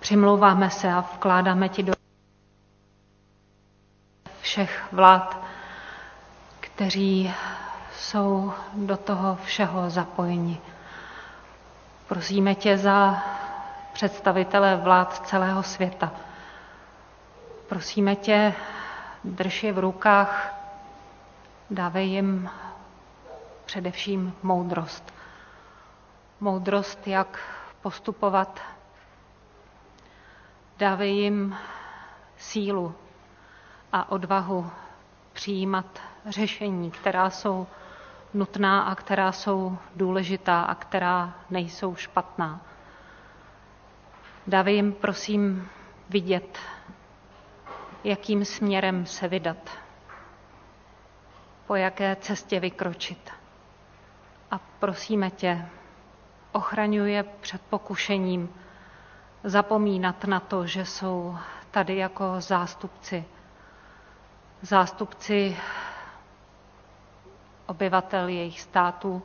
H: přimlouváme se a vkládáme ti do všech vlád, kteří jsou do toho všeho zapojeni. Prosíme tě za představitele vlád celého světa. Prosíme tě, drž je v rukách, dávej jim především moudrost. Moudrost, jak postupovat. Dávej jim sílu a odvahu přijímat řešení, která jsou nutná a která jsou důležitá a která nejsou špatná. Dávej jim, prosím, vidět, jakým směrem se vydat, po jaké cestě vykročit. A prosíme tě, ochraňuje před pokušením zapomínat na to, že jsou tady jako zástupci. Zástupci obyvatel jejich států,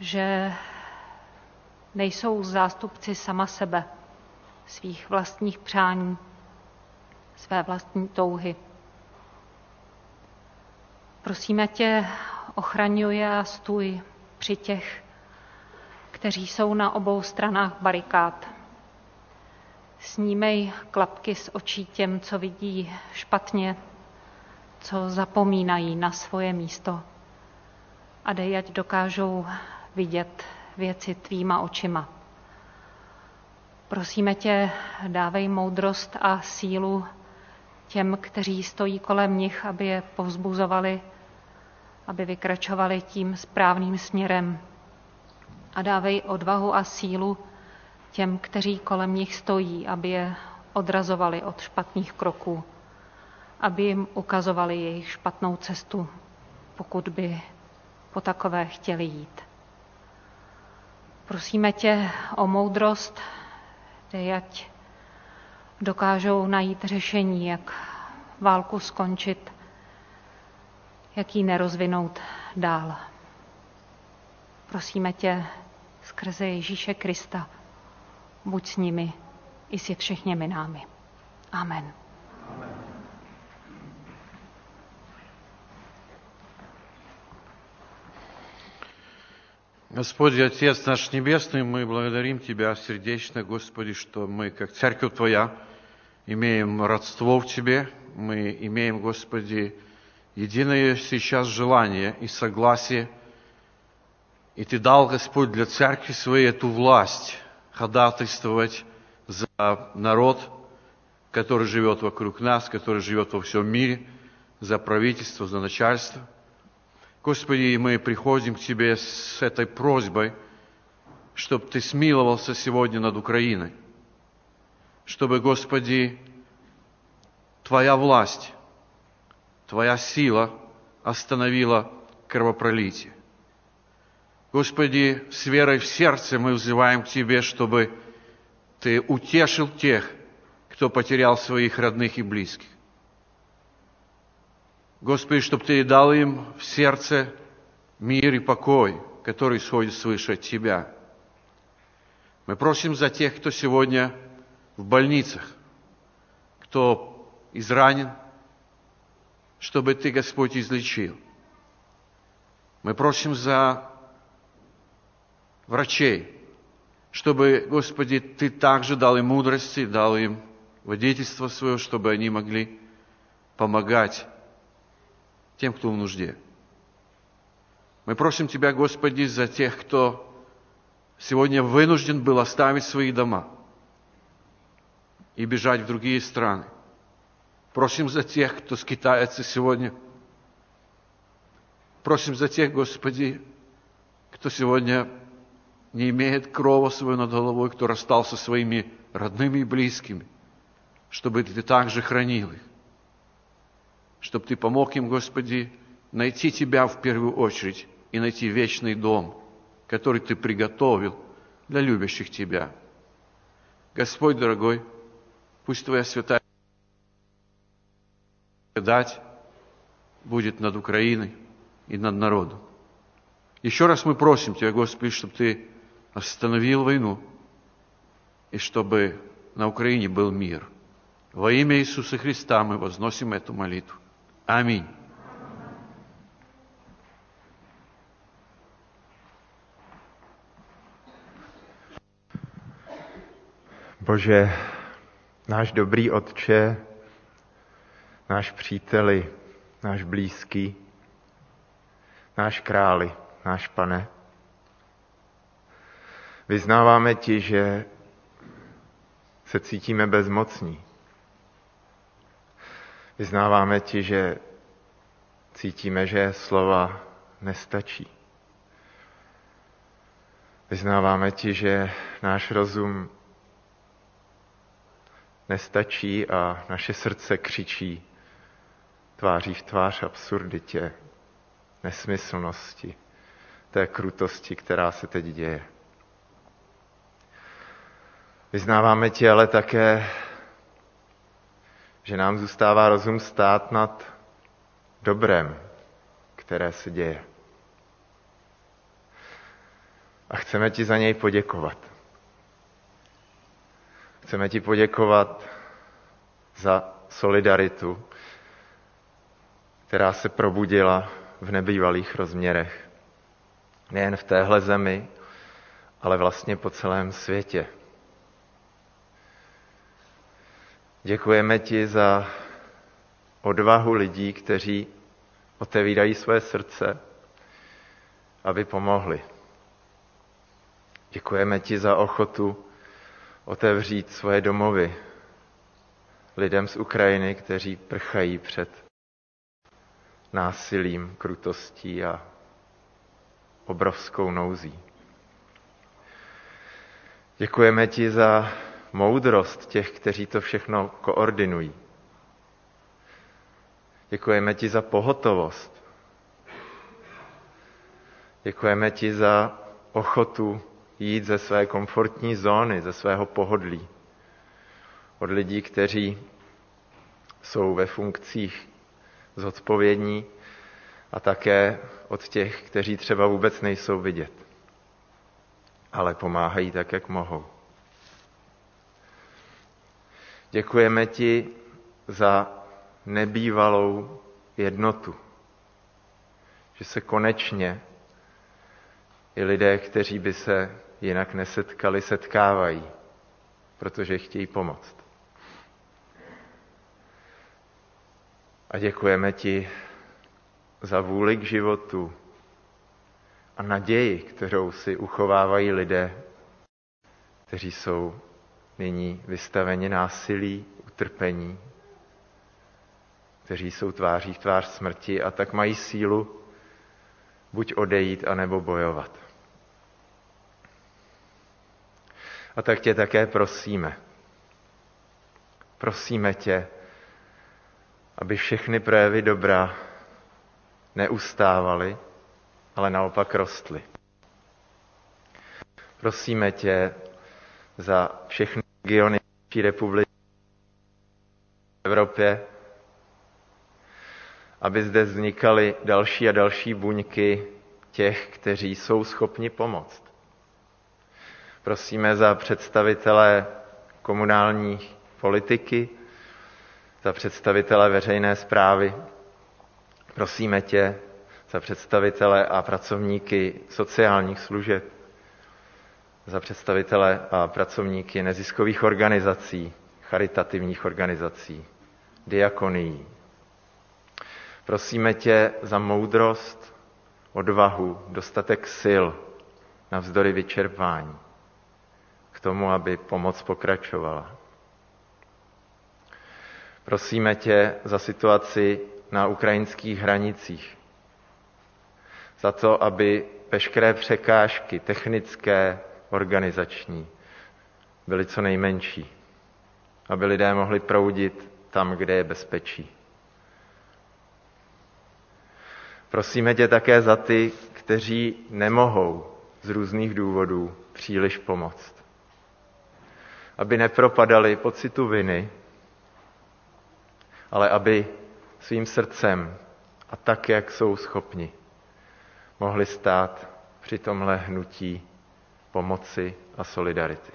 H: že nejsou zástupci sama sebe, svých vlastních přání, své vlastní touhy. Prosíme tě, ochraňuje a stůj při těch, kteří jsou na obou stranách barikád. Snímej klapky z očí těm, co vidí špatně, co zapomínají na svoje místo. A dej, ať dokážou vidět věci tvýma očima. Prosíme tě, dávej moudrost a sílu těm, kteří stojí kolem nich, aby je povzbuzovali, aby vykračovali tím správným směrem. A dávej odvahu a sílu těm, kteří kolem nich stojí, aby je odrazovali od špatných kroků, aby jim ukazovali jejich špatnou cestu, pokud by po takové chtěli jít. Prosíme tě o moudrost, dej, ať dokážou najít řešení, jak válku skončit, jak ji nerozvinout dál. Prosíme tě skrze Ježíše Krista, buď s nimi i se všechněmi námi. Amen. Amen.
D: Господи, Отец наш Небесный, мы благодарим Тебя сердечно, Господи, что мы, как Церковь Твоя, имеем родство в Тебе, мы имеем, Господи, единое сейчас желание и согласие, и Ты дал, Господь, для Церкви Своей эту власть ходатайствовать за народ, который живет вокруг нас, который живет во всем мире, за правительство, за начальство – Господи, мы приходим к Тебе с этой просьбой, чтобы Ты смиловался сегодня над Украиной, чтобы, Господи, Твоя власть, Твоя сила остановила кровопролитие. Господи, с верой в сердце мы взываем к Тебе, чтобы Ты утешил тех, кто потерял своих родных и близких. Господи, чтобы Ты дал им в сердце мир и покой, который исходит свыше от Тебя. Мы просим за тех, кто сегодня в больницах, кто изранен, чтобы Ты, Господь, излечил. Мы просим за врачей, чтобы, Господи, Ты также дал им мудрости, дал им водительство свое, чтобы они могли помогать тем, кто в нужде. Мы просим Тебя, Господи, за тех, кто сегодня вынужден был оставить свои дома и бежать в другие страны. Просим за тех, кто скитается сегодня. Просим за тех, Господи, кто сегодня не имеет крова своего над головой, кто расстался со своими родными и близкими, чтобы Ты также хранил их чтобы Ты помог им, Господи, найти Тебя в первую очередь
I: и найти вечный дом, который Ты приготовил для любящих Тебя. Господь дорогой, пусть Твоя святая дать будет над Украиной и над народом. Еще раз мы просим Тебя, Господи, чтобы Ты остановил войну и чтобы на Украине был мир. Во имя Иисуса Христа мы возносим эту молитву. Аминь.
J: Bože, náš dobrý Otče, náš příteli, náš blízký, náš králi, náš pane. Vyznáváme ti, že se cítíme bezmocní. Vyznáváme ti, že cítíme, že slova nestačí. Vyznáváme ti, že náš rozum nestačí a naše srdce křičí tváří v tvář absurditě, nesmyslnosti, té krutosti, která se teď děje. Vyznáváme ti ale také, že nám zůstává rozum stát nad dobrem, které se děje. A chceme ti za něj poděkovat. Chceme ti poděkovat za solidaritu, která se probudila v nebývalých rozměrech. Nejen v téhle zemi, ale vlastně po celém světě. Děkujeme ti za odvahu lidí, kteří otevírají své srdce, aby pomohli. Děkujeme ti za ochotu otevřít svoje domovy lidem z Ukrajiny, kteří prchají před násilím, krutostí a obrovskou nouzí. Děkujeme ti za moudrost těch, kteří to všechno koordinují. Děkujeme ti za pohotovost. Děkujeme ti za ochotu jít ze své komfortní zóny, ze svého pohodlí. Od lidí, kteří jsou ve funkcích zodpovědní a také od těch, kteří třeba vůbec nejsou vidět, ale pomáhají tak, jak mohou. Děkujeme ti za nebývalou jednotu, že se konečně i lidé, kteří by se jinak nesetkali, setkávají, protože chtějí pomoct. A děkujeme ti za vůli k životu a naději, kterou si uchovávají lidé, kteří jsou nyní vystaveni násilí, utrpení, kteří jsou tváří v tvář smrti a tak mají sílu buď odejít, anebo bojovat. A tak tě také prosíme. Prosíme tě, aby všechny projevy dobra neustávaly, ale naopak rostly. Prosíme tě za všechny regiony republiky v Evropě, aby zde vznikaly další a další buňky těch, kteří jsou schopni pomoct. Prosíme za představitele komunální politiky, za představitele veřejné zprávy. Prosíme tě za představitele a pracovníky sociálních služeb, za představitele a pracovníky neziskových organizací, charitativních organizací, diakonií. Prosíme tě za moudrost, odvahu, dostatek sil navzdory vyčerpání k tomu, aby pomoc pokračovala. Prosíme tě za situaci na ukrajinských hranicích, za to, aby veškeré překážky technické, organizační byly co nejmenší, aby lidé mohli proudit tam, kde je bezpečí. Prosíme tě také za ty, kteří nemohou z různých důvodů příliš pomoct. Aby nepropadali pocitu viny, ale aby svým srdcem a tak, jak jsou schopni, mohli stát při tomhle hnutí pomoci a solidarity.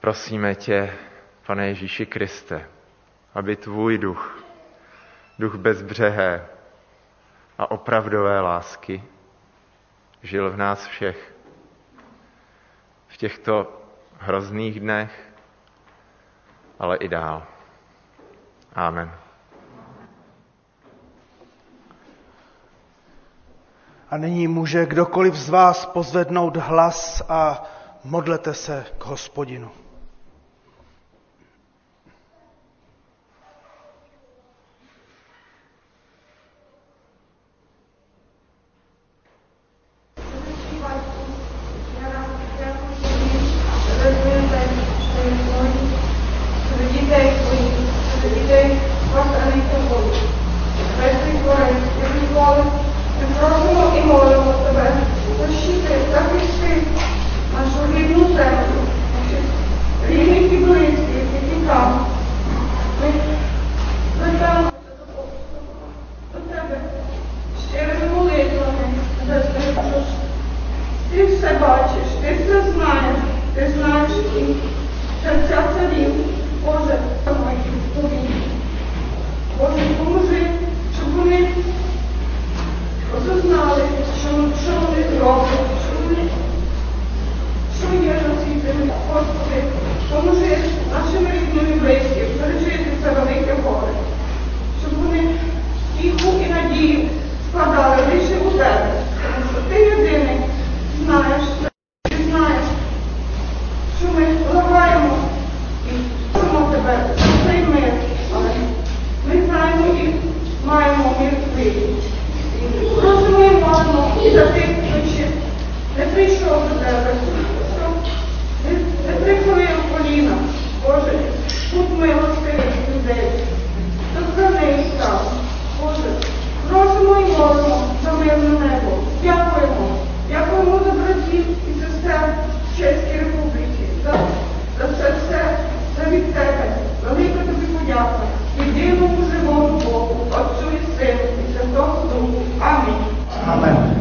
J: Prosíme tě, pane Ježíši Kriste, aby tvůj duch, duch bezbřehé a opravdové lásky, žil v nás všech. V těchto hrozných dnech, ale i dál. Amen.
K: A nyní může kdokoliv z vás pozvednout hlas a modlete se k hospodinu. Thank you. Пророгумо і молимо тебе, защити, захисти нашу рідну землю, рідних і близьких, які там. Ми звертаємося до тебе, щирими молитвами, за Ти все бачиш, ти все знаєш, ти знаєш і серця царів, Боже, тобі. Боже, поможи, щоб вони щоб знали, що, що вони зроблять, що вони, що є на світі. Господи, поможи нашим рідним і близьким пережити це велике горе, щоб вони тіху і надію складали лише у тебе, тому що ти єдиний знаєш, ти знаєш, що ми лагаємо і просимо тебе цей мир, але ми знаємо і маємо мир твій. Розуміємо одну і затиснучи. Не прийшов до тебе. Не прикрив коліна, Боже, будь милостивих людей. Дозвони став, Боже, розуму і за мирне небо. Дякуємо. Дякуємо добротів і сестер Чеської Республіки. За, за все, за від тебе. Тобі подяка. Pedimos-vos, irmão do povo, obscurecendo e sentando-nos. Amém.
A: Amém.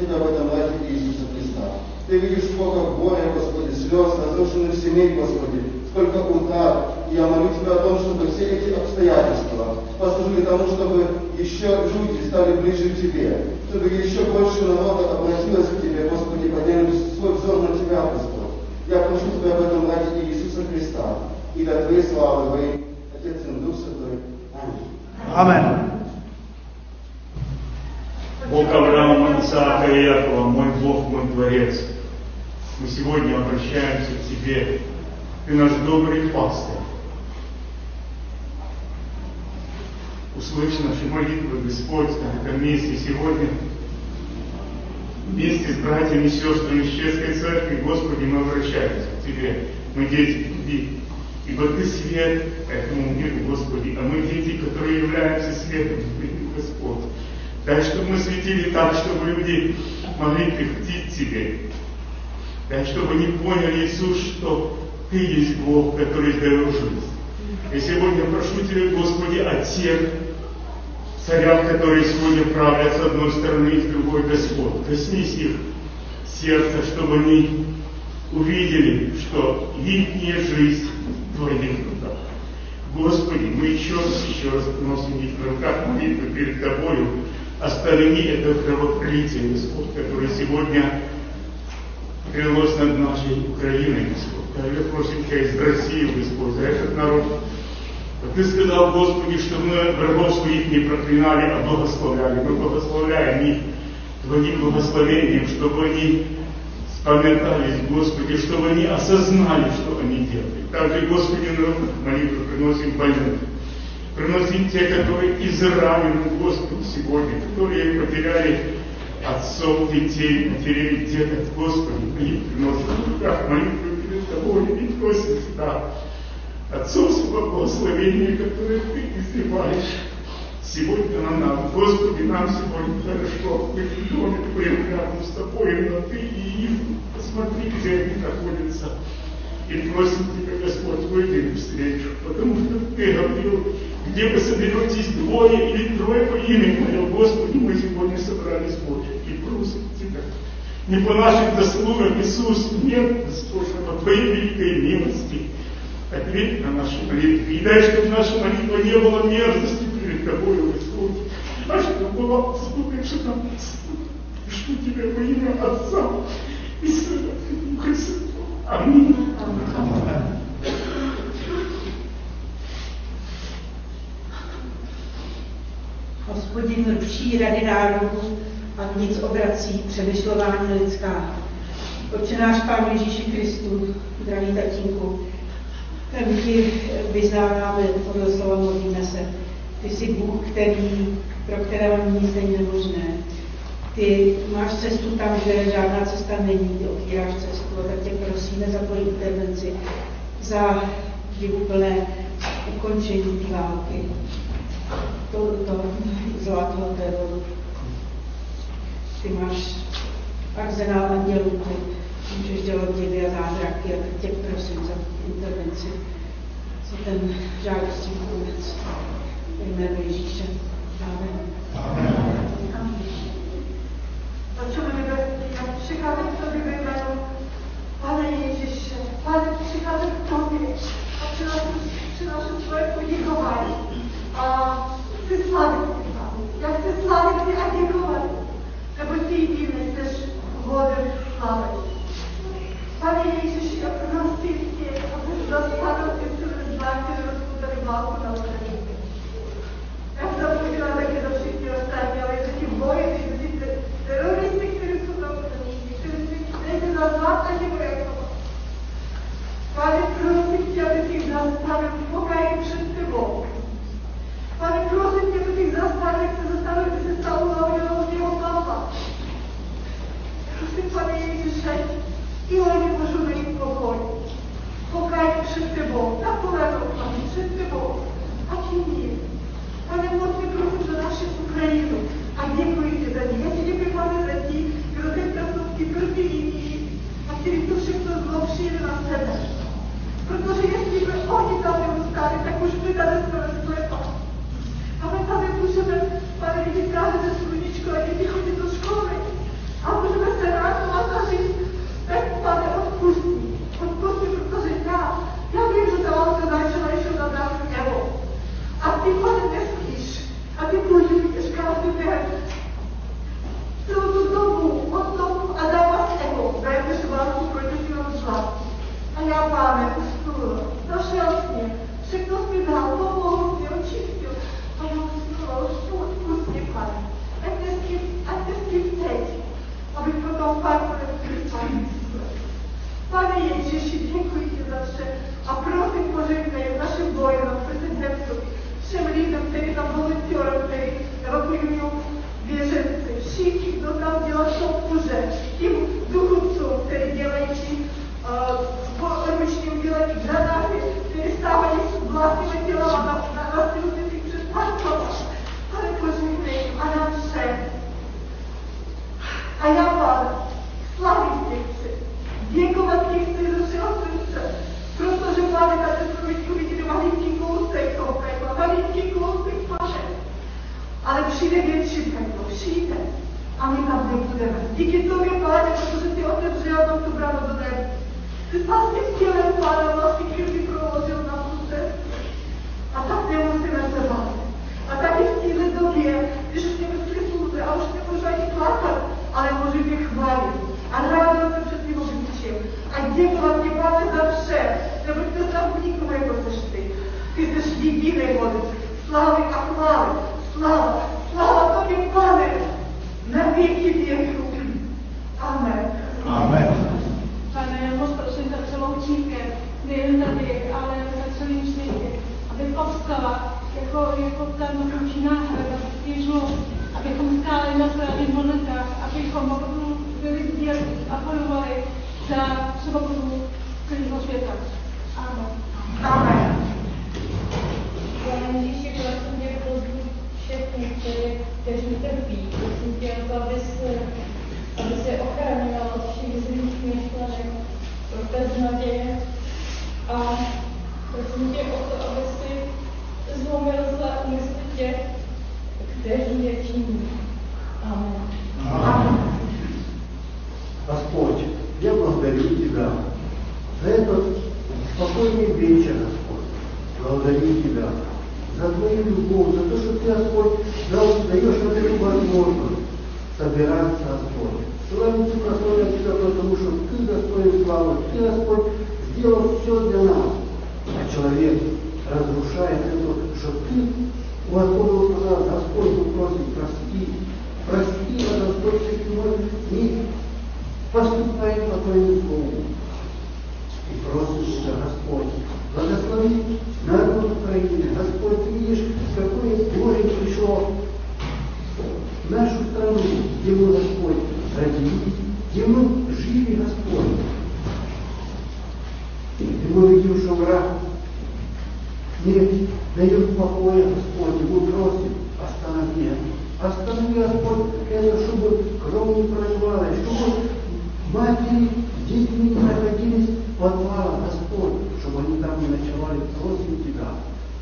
L: Господи, об этом ради Иисуса Христа. Ты видишь, сколько горя, Господи, слез, разрушенных семей, Господи, сколько утрат. Я молю Тебя о том, чтобы все эти обстоятельства послужили тому, чтобы еще люди стали ближе к Тебе, чтобы еще больше народа обратилось к Тебе, Господи, подняли свой взор на Тебя, Господь. Я прошу Тебя об этом ради Иисуса Христа и для Твоей славы, во Отец и Дух Святой.
A: Аминь. Аминь.
M: Исаака и Якова, мой Бог, мой Творец, мы сегодня обращаемся к Тебе, Ты наш добрый пастырь. Услышь наши молитвы, Господь, на этом месте сегодня, вместе с братьями и сестрами Чешской Церкви, Господи, мы обращаемся к Тебе, мы дети Твои, ибо Ты свет этому миру, Господи, а мы дети, которые являемся светом, Ты, Господь. Дай, чтобы мы светили так, чтобы люди могли приходить к Тебе. Дай, чтобы они поняли, Иисус, что Ты есть Бог, который дает жизнь. И сегодня прошу Тебя, Господи, о тех царях, которые сегодня правят с одной стороны и с другой, Господь. Коснись их сердца, чтобы они увидели, что их жизнь в Твоих. Господи, мы еще раз, еще раз носим их в руках молитвы перед Тобою. Останови это кровопролитие, Господь, которое сегодня прилось над нашей Украиной, Господь. Также просим Тебя из России, Господь, за этот народ. Ты сказал, Господи, что мы врагов своих не проклинали, а благословляли. Мы благословляем их Твоим благословением, чтобы они споминались, Господи, чтобы они осознали, что они делают. Также, Господи, на молитву приносим больных. Приносим те, которые изранены, Господи, сегодня, которые потеряли отцов, детей, матерей, дедов, Господи, они приносят в руках молитву перед Тобой и просим всегда отцовского благословения, которое Ты изливаешь сегодня на нас. Господи, нам сегодня хорошо быть в доме Твоем рядом с Тобой, но Ты и их посмотри, где они находятся. И просим Тебя, Господь, выйди им встречу, потому что Ты говорил, где вы соберетесь двое или трое по имени Мое, Господи, мы сегодня собрались Боже, и просим Тебя. Не по нашим заслугам, Иисус, нет, Господь, а по Твоей великой милости. Ответь на наши молитвы. И дай, чтобы наша молитва не была мерзости перед Тобою, Господь, а чтобы была слышана что Тебя во имя Отца и Сына и Духа Святого. Аминь.
N: Hospodin ruší rady národů a nic obrací přemýšlování lidská. Oče náš Pán Ježíši Kristu, drahý tatínku, my ti vyznáváme podle slova modlíme se. Ty jsi Bůh, který, pro kterého nic není nemožné. Ty máš cestu tam, kde žádná cesta není, ty otvíráš cestu a tak tě prosíme za tvoji intervenci, za divuplné ukončení války, to, to zlatého teroru. Ty máš arzenál andělů, ty můžeš dělat divy a zázraky a tě prosím za intervenci, za ten žádostí konec. Jméno Ježíše. Amen. Amen.
O: Já přicházím k tobě ve jménu Pane Ježíše, Pane, přicházím k tobě a přináším tvoje poděkování. A chci slavit ty, Pane. Já chci slavit ty a děkovat, nebo ty jediný jsi hoden slavit. Pane Ježíši, já prosím tě, aby zastavil ty silné zláky, které jsou tady válku na Ukrajině. Já se zapomínám také za všichni ostatní, ale že ti boje, že ti teroristy, kteří jsou na Ukrajině, kteří si nejde za zlát a vojáků. Pane, prosím tě, aby těch zastavil pokoji před tebou. Pane, prosím tě, aby těch zastavil, jak se zastavil, aby se stalo zaujalo z jeho papa. Prosím, pane Ježíše, i oni můžou mít pokoj. Pokoj před tebou, na kolenou, pane, před tebou. A tím je. Pane, moc mi prosím za naši Ukrajinu. A děkuji ti za ní. Já ti děkuji, pane, za tí, kdo ty trpnosti proti jiní a kteří to všechno zlo přijde na sebe. Protože jestli by oni tam neustali, tak už by tady jsme sklepa. A my tam můžeme, pane, ze sluníčko a děti chodit do školy. A můžeme se radovat a říct, tak pane, odpustí. Odpustí, protože já, já vím, že ta válka začala ještě na dávku nebo. A ty, pane, nesmíš. A ty bojuješ každý den. Celou tu dobu, od dobu a dáváš ego. Daješ válku proti těm zla. A já, pane, usnul. Našel mě. Všechno jsi mi dal, pomohl. A Baustuhl und Fuß gefallen. Als das Kind, als das Kind tätig, aby potom pár polevských pannictv. Pane Ježíši, děkuji ti za vše a prosím požehnej našim vojenům, prezidentu, všem lidem, kteří tam volontéry, evakuují věřenci, všichni, kdo tam dělá soupuže, těm duchovcům, kteří dělají ručně udělají granáty, které stávají vlastními tělama na, na, na, na, na, ty vlastně chvíli provozil na cestu. A tak nemusíme se bát. A taky v této době, když už jsme sluze a už nemůžu ani plakat, ale můžu tě chválit. A ráda se před tím obličím. A děkovat ti, pane, za vše, neboť to tam nikomu jako seš ty. Ty jsi jediný vody. Slávy a chvály. Sláva, sláva tobě, pane, na věky věku. Amen.
A: Amen.
P: Pane, moc prosím za celou církev, nejen tady, ale za celým světě, aby povstala jako, jako ten ruční náhrada Ježíšu, abychom stáli na správných hodnotách, abychom opravdu byli sdělí a bojovali za svobodu celého světa. Amen.
O: Amen.
Q: Pane Ježíši, prosím tě, pozbuď všechny, kteří, trpí. Prosím tě, aby se, aby se od všech zlých myšlenek, pro naděje. A prosím tě o to, aby si zlomil zlé úmysly těch, kteří je činí. Amen. Amen.
R: Господь, я благодарю Тебя за этот спокойный вечер, Господь. Благодарю Тебя за Твою любовь, за то, что Ты, Господь, даешь нам эту возможность собираться, Господь. Слава Тебе, прославляю Тебя, потому что Ты достоин славы, Ты, Господь, сделал все для нас. А человек разрушает это, что Ты у Господа сказал, Господь, мы просим, прости, прости, а Господь, мы не поступаем по Твоему Слову. И просим Тебя, Господь, благослови народ Украины. Господь, ты видишь, какое горе пришло в нашу страну, где мы, Господь, родились, где мы жили, Господь. И мы видим, что враг не дает покоя, Господь, мы просим, останови. Останови, Господь, это, чтобы кровь не проливалась, чтобы матери с детьми не находились в подвалах, Господь, чтобы они там не ночевали, просим Тебя.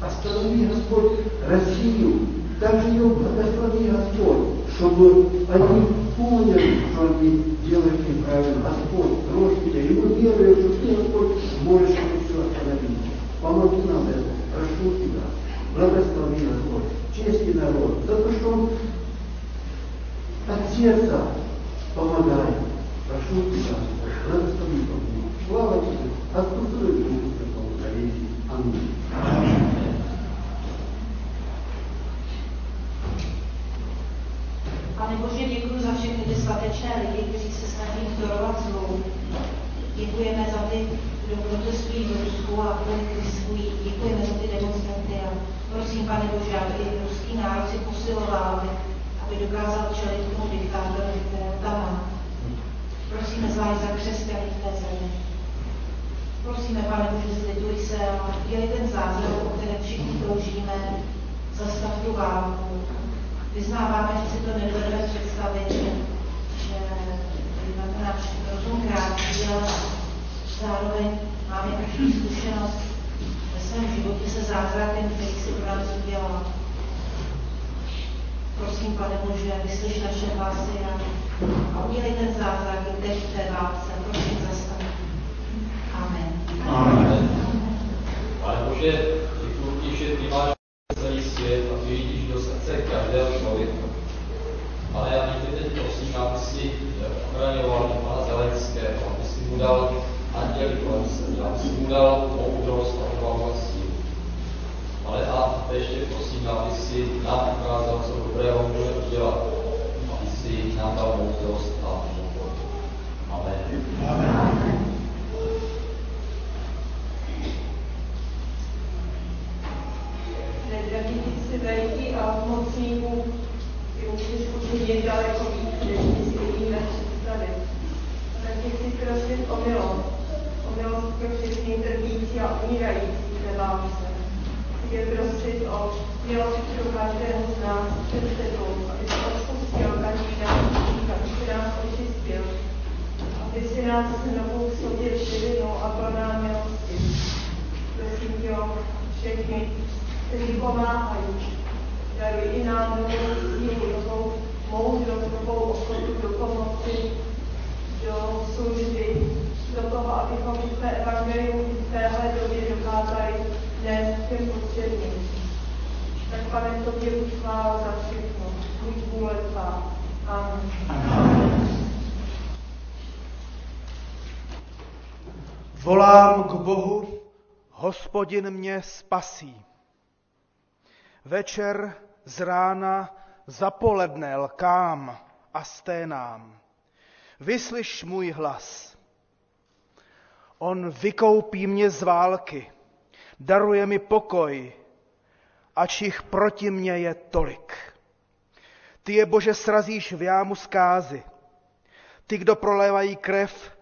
R: Останови, Господь, Россию, также ее благослови, Господь, чтобы они поняли, что они делают неправильно. Господь, просим Тебя, и мы веруем, что Ты, Господь, можешь все остановить. Помоги нам это, прошу Тебя, благослови, Господь, честный народ, за то, что он от сердца помогает. Прошу Тебя, благослови Богу. Слава Тебе, от культуры Духа Святого, Аминь. Аминь.
S: Pane Bože, děkuji za všechny ty svatečné lidi, kteří se snaží vzdorovat zlou. Děkujeme za ty, kdo protestují v Rusku a kvůli Kristují. Děkujeme za ty demonstranty a prosím, pane Bože, aby ruský národ si posiloval, aby, dokázal čelit tomu diktátorovi, kterého tam má. Prosíme zvlášť za křesťany v té zemi. Prosíme, pane Bože, zliduj se a děli ten zázrak, o kterém všichni toužíme, zastav tu válku, Vyznáváme, že si to nedovedeme představit, že, že na to náš rozum krátký, ale zároveň máme každý zkušenost ve svém životě se zázrakem, který si pro nás udělal. Prosím, pane Bože, vyslyš naše hlasy a, udělej ten zázrak teď v té válce. Prosím, zastav. Amen.
T: Amen. Pane Bože, děkuji ti, že ty máš celý svět a ty vidíš do srdce každého člověka. Ale já tě teď prosím, aby si ochraňoval pana Zelenského, aby si mu dal anděli kolem sebe, aby si mu dal moudrost a odvahu a sílu. Ale a ještě prosím, aby si nám ukázal, co dobrého může udělat, aby si nám dal moudrost a odvahu. Amen. Amen.
P: předsedající a mocníku můžeš učinět daleko víc, než si umíme představit. Tak tě chci prosit o milost, o milost pro všechny trpící a umírající ve válce.
U: tě prosit o milost pro každého z nás před tebou, aby se odpustil každý náš hřích, aby si nás očistil, aby si nás znovu v sobě přivinul a plná milosti. Prosím tě o všechny, kteří pomáhají. Daruj i nám novou sílu, novou moudrost, novou ochotu do pomoci, do služby, do toho, abychom své evangelium v téhle době dokázali nést těm potřebným. Tak pane, tobě buď chvála za všechno. Buď vůle tvá. Amen.
A: Volám k Bohu, hospodin mě spasí. Večer z rána zapoledne lkám a sténám. Vyslyš můj hlas. On vykoupí mě z války, daruje mi pokoj, ač jich proti mně je tolik. Ty je, Bože, srazíš v jámu zkázy. Ty, kdo prolévají krev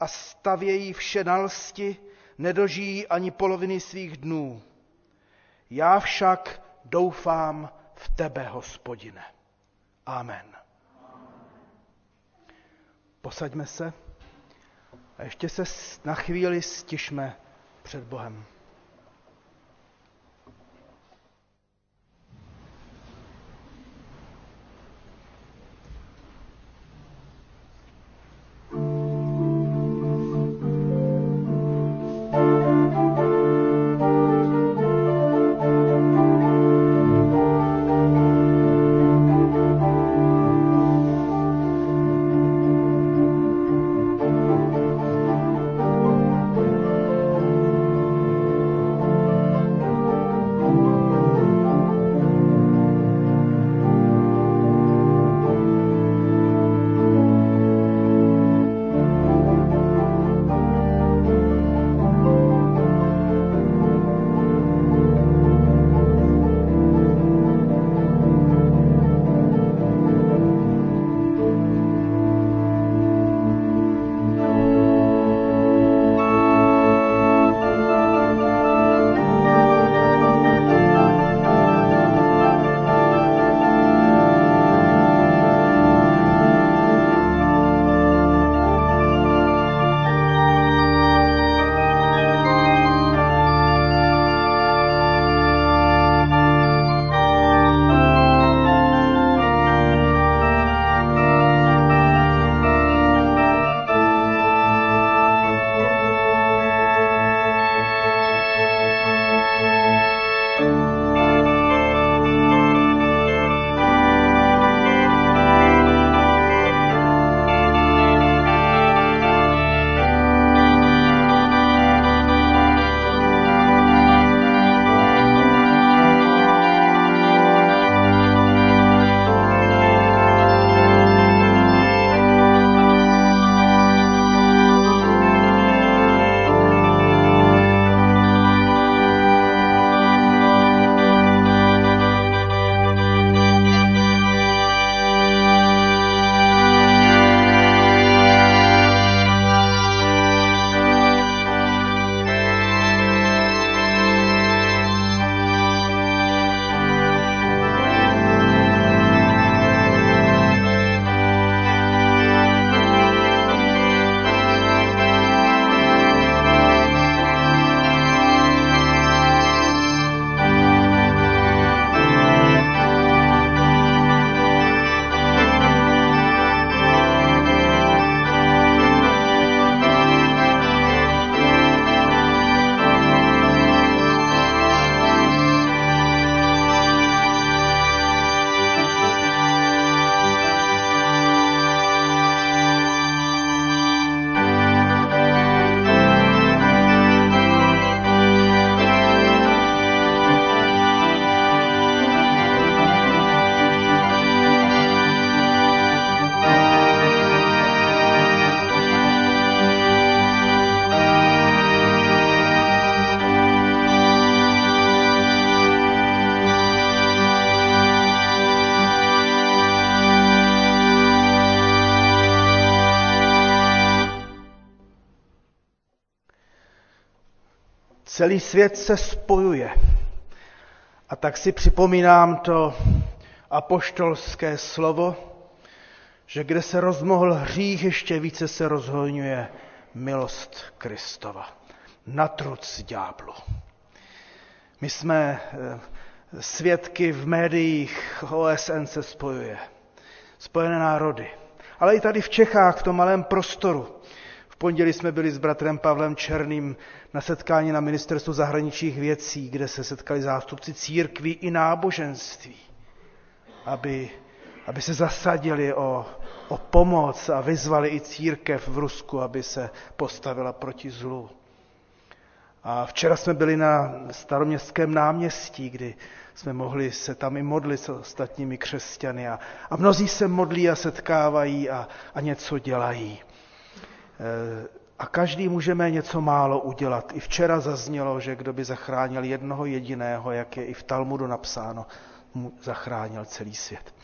A: a stavějí vše na lsti, nedožijí ani poloviny svých dnů. Já však doufám v tebe, hospodine. Amen. Posaďme se a ještě se na chvíli stišme před Bohem. Celý svět se spojuje A tak si připomínám to apoštolské slovo, že kde se rozmohl hřích, ještě více se rozhojňuje milost Kristova. Natruc ďáblu. My jsme eh, svědky v médiích, OSN se spojuje, Spojené národy, ale i tady v Čechách, v tom malém prostoru. Pondělí jsme byli s bratrem Pavlem Černým na setkání na ministerstvu zahraničních věcí, kde se setkali zástupci církví i náboženství, aby, aby se zasadili o, o pomoc a vyzvali i církev v Rusku, aby se postavila proti zlu. A včera jsme byli na staroměstském náměstí, kdy jsme mohli se tam i modlit s ostatními křesťany. A, a mnozí se modlí a setkávají a, a něco dělají. E, a každý můžeme něco málo udělat. I včera zaznělo, že kdo by zachránil jednoho jediného, jak je i v Talmudu napsáno, mu zachránil celý svět.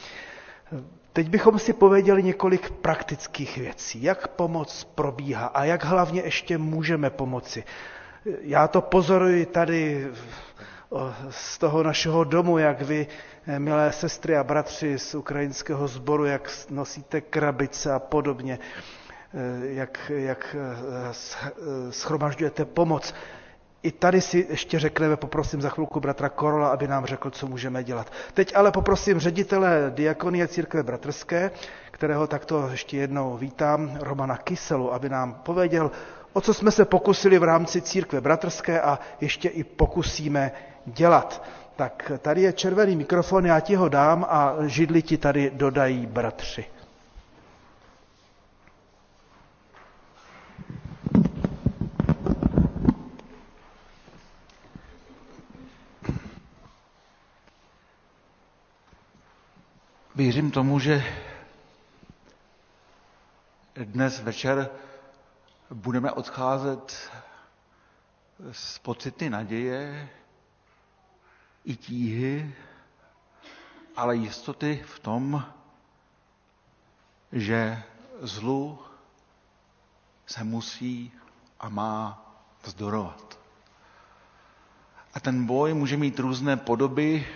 A: Teď bychom si pověděli několik praktických věcí, jak pomoc probíhá a jak hlavně ještě můžeme pomoci. Já to pozoruji tady z toho našeho domu, jak vy, milé sestry a bratři z ukrajinského sboru, jak nosíte krabice a podobně, jak, jak schromažďujete pomoc. I tady si ještě řekneme, poprosím za chvilku bratra Korola, aby nám řekl, co můžeme dělat. Teď ale poprosím ředitele Diakonie církve bratrské, kterého takto ještě jednou vítám, Romana Kyselu, aby nám pověděl, o co jsme se pokusili v rámci církve bratrské a ještě i pokusíme dělat. Tak tady je červený mikrofon, já ti ho dám a židli ti tady dodají bratři.
V: Věřím tomu, že dnes večer budeme odcházet z pocity naděje i tíhy, ale jistoty v tom, že zlu se musí a má vzdorovat. A ten boj může mít různé podoby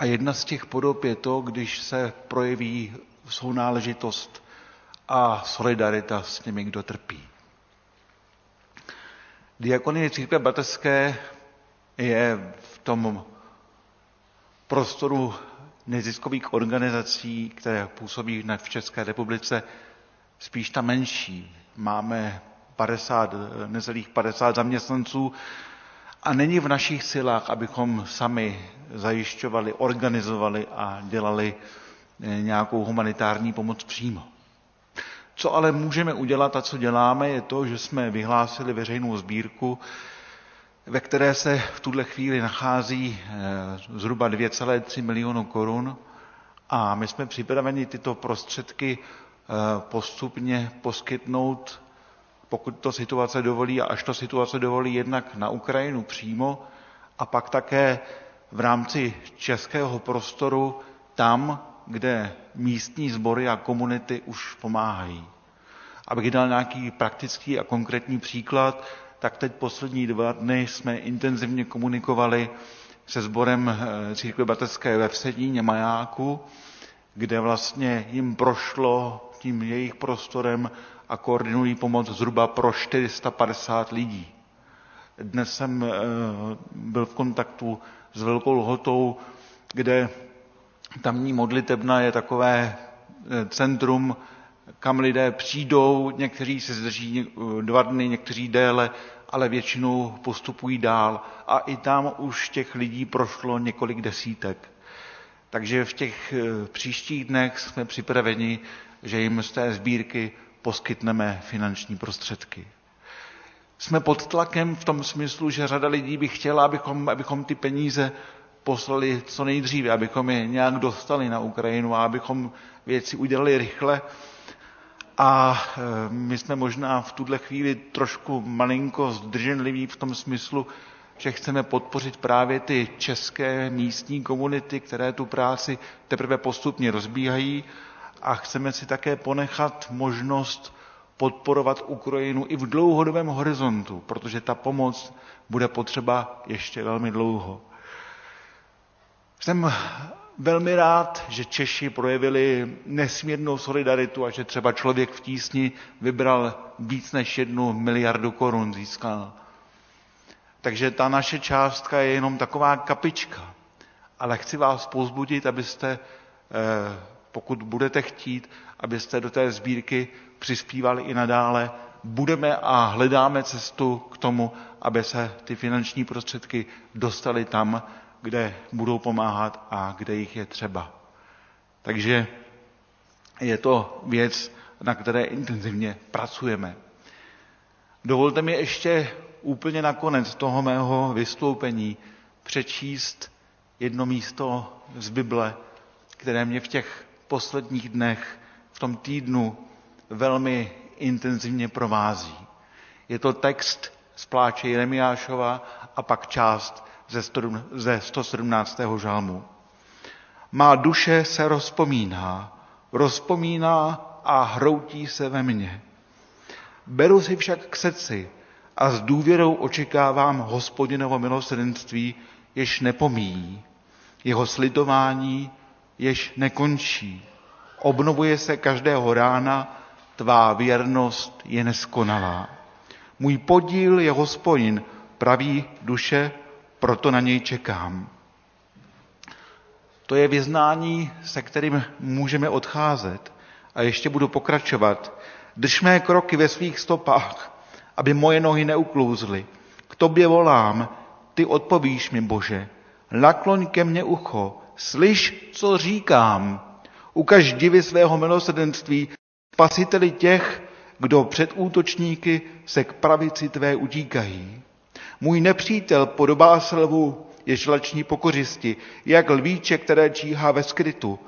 V: a jedna z těch podob je to, když se projeví sounáležitost a solidarita s těmi, kdo trpí. Diakonie církve bateské je v tom prostoru neziskových organizací, které působí v České republice, spíš ta menší. Máme 50, necelých 50 zaměstnanců a není v našich silách, abychom sami zajišťovali, organizovali a dělali nějakou humanitární pomoc přímo. Co ale můžeme udělat a co děláme, je to, že jsme vyhlásili veřejnou sbírku, ve které se v tuhle chvíli nachází eh, zhruba 2,3 milionu korun a my jsme připraveni tyto prostředky eh, postupně poskytnout, pokud to situace dovolí a až to situace dovolí jednak na Ukrajinu přímo a pak také v rámci českého prostoru tam, kde místní sbory a komunity už pomáhají. Abych dal nějaký praktický a konkrétní příklad, tak teď poslední dva dny jsme intenzivně komunikovali se sborem eh, církve batecké ve Vsedíně Majáku, kde vlastně jim prošlo tím jejich prostorem a koordinují pomoc zhruba pro 450 lidí. Dnes jsem eh, byl v kontaktu s Velkou Lhotou, kde tamní modlitebna je takové eh, centrum, kam lidé přijdou, někteří se zdrží eh, dva dny, někteří déle, ale většinou postupují dál. A i tam už těch lidí prošlo několik desítek. Takže v těch příštích dnech jsme připraveni, že jim z té sbírky poskytneme finanční prostředky. Jsme pod tlakem v tom smyslu, že řada lidí by chtěla, abychom, abychom ty peníze poslali co nejdříve, abychom je nějak dostali na Ukrajinu a abychom věci udělali rychle. A e, my jsme možná v tuhle chvíli trošku malinko zdrženliví v tom smyslu, že chceme podpořit právě ty české místní komunity, které tu práci teprve postupně rozbíhají a chceme si také ponechat možnost podporovat Ukrajinu i v dlouhodobém horizontu, protože ta pomoc bude potřeba ještě velmi dlouho. Jsem velmi rád, že Češi projevili nesmírnou solidaritu a že třeba člověk v tísni vybral víc než jednu miliardu korun získal. Takže ta naše částka je jenom taková kapička. Ale chci vás pozbudit, abyste, eh, pokud budete chtít, abyste do té sbírky přispívali i nadále. Budeme a hledáme cestu k tomu, aby se ty finanční prostředky dostaly tam, kde budou pomáhat a kde jich je třeba. Takže je to věc, na které intenzivně pracujeme. Dovolte mi ještě úplně nakonec toho mého vystoupení přečíst jedno místo z Bible, které mě v těch posledních dnech, v tom týdnu velmi intenzivně provází. Je to text z pláče Jeremiášova a pak část ze 117. žalmu. Má duše se rozpomíná, rozpomíná a hroutí se ve mně. Beru si však k srdci a s důvěrou očekávám hospodinovo milosrdenství, jež nepomíjí, jeho slitování, jež nekončí. Obnovuje se každého rána, tvá věrnost je neskonalá. Můj podíl je hospodin, praví duše, proto na něj čekám. To je vyznání, se kterým můžeme odcházet. A ještě budu pokračovat. Drž mé kroky ve svých stopách, aby moje nohy neuklouzly. K tobě volám, ty odpovíš mi, Bože. Nakloň ke mně ucho, slyš, co říkám. Ukaž divy svého milosrdenství, spasiteli těch, kdo před útočníky se k pravici tvé utíkají. Můj nepřítel podobá se lvu, jež lační pokořisti, jak lvíče, které číhá ve skrytu.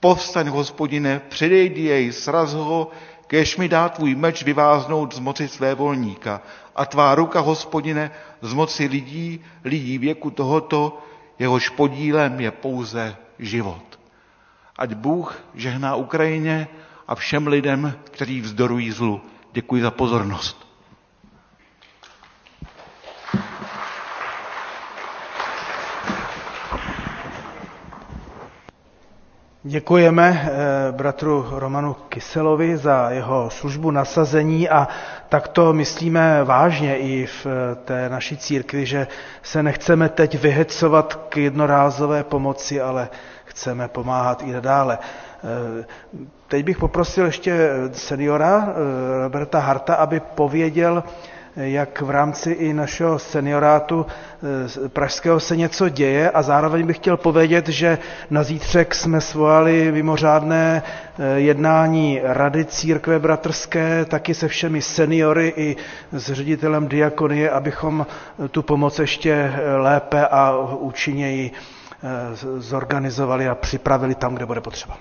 V: Povstaň, hospodine, předejdi jej, sraz ho, kež mi dá tvůj meč vyváznout z moci své volníka a tvá ruka, hospodine, z moci lidí, lidí věku tohoto, jehož podílem je pouze život. Ať Bůh žehná Ukrajině a všem lidem, kteří vzdorují zlu. Děkuji za pozornost.
A: Děkujeme eh, bratru Romanu Kyselovi za jeho službu nasazení a tak to myslíme vážně i v eh, té naší církvi, že se nechceme teď vyhecovat k jednorázové pomoci, ale chceme pomáhat i nadále. Eh, teď bych poprosil ještě seniora Roberta Harta, aby pověděl, jak v rámci i našeho seniorátu eh, pražského se něco děje a zároveň bych chtěl povědět, že na zítřek jsme svolali mimořádné eh, jednání Rady církve bratrské, taky se všemi seniory i s ředitelem diakonie, abychom tu pomoc ještě eh, lépe a účinněji zorganizovali a připravili tam, kde bude potřeba.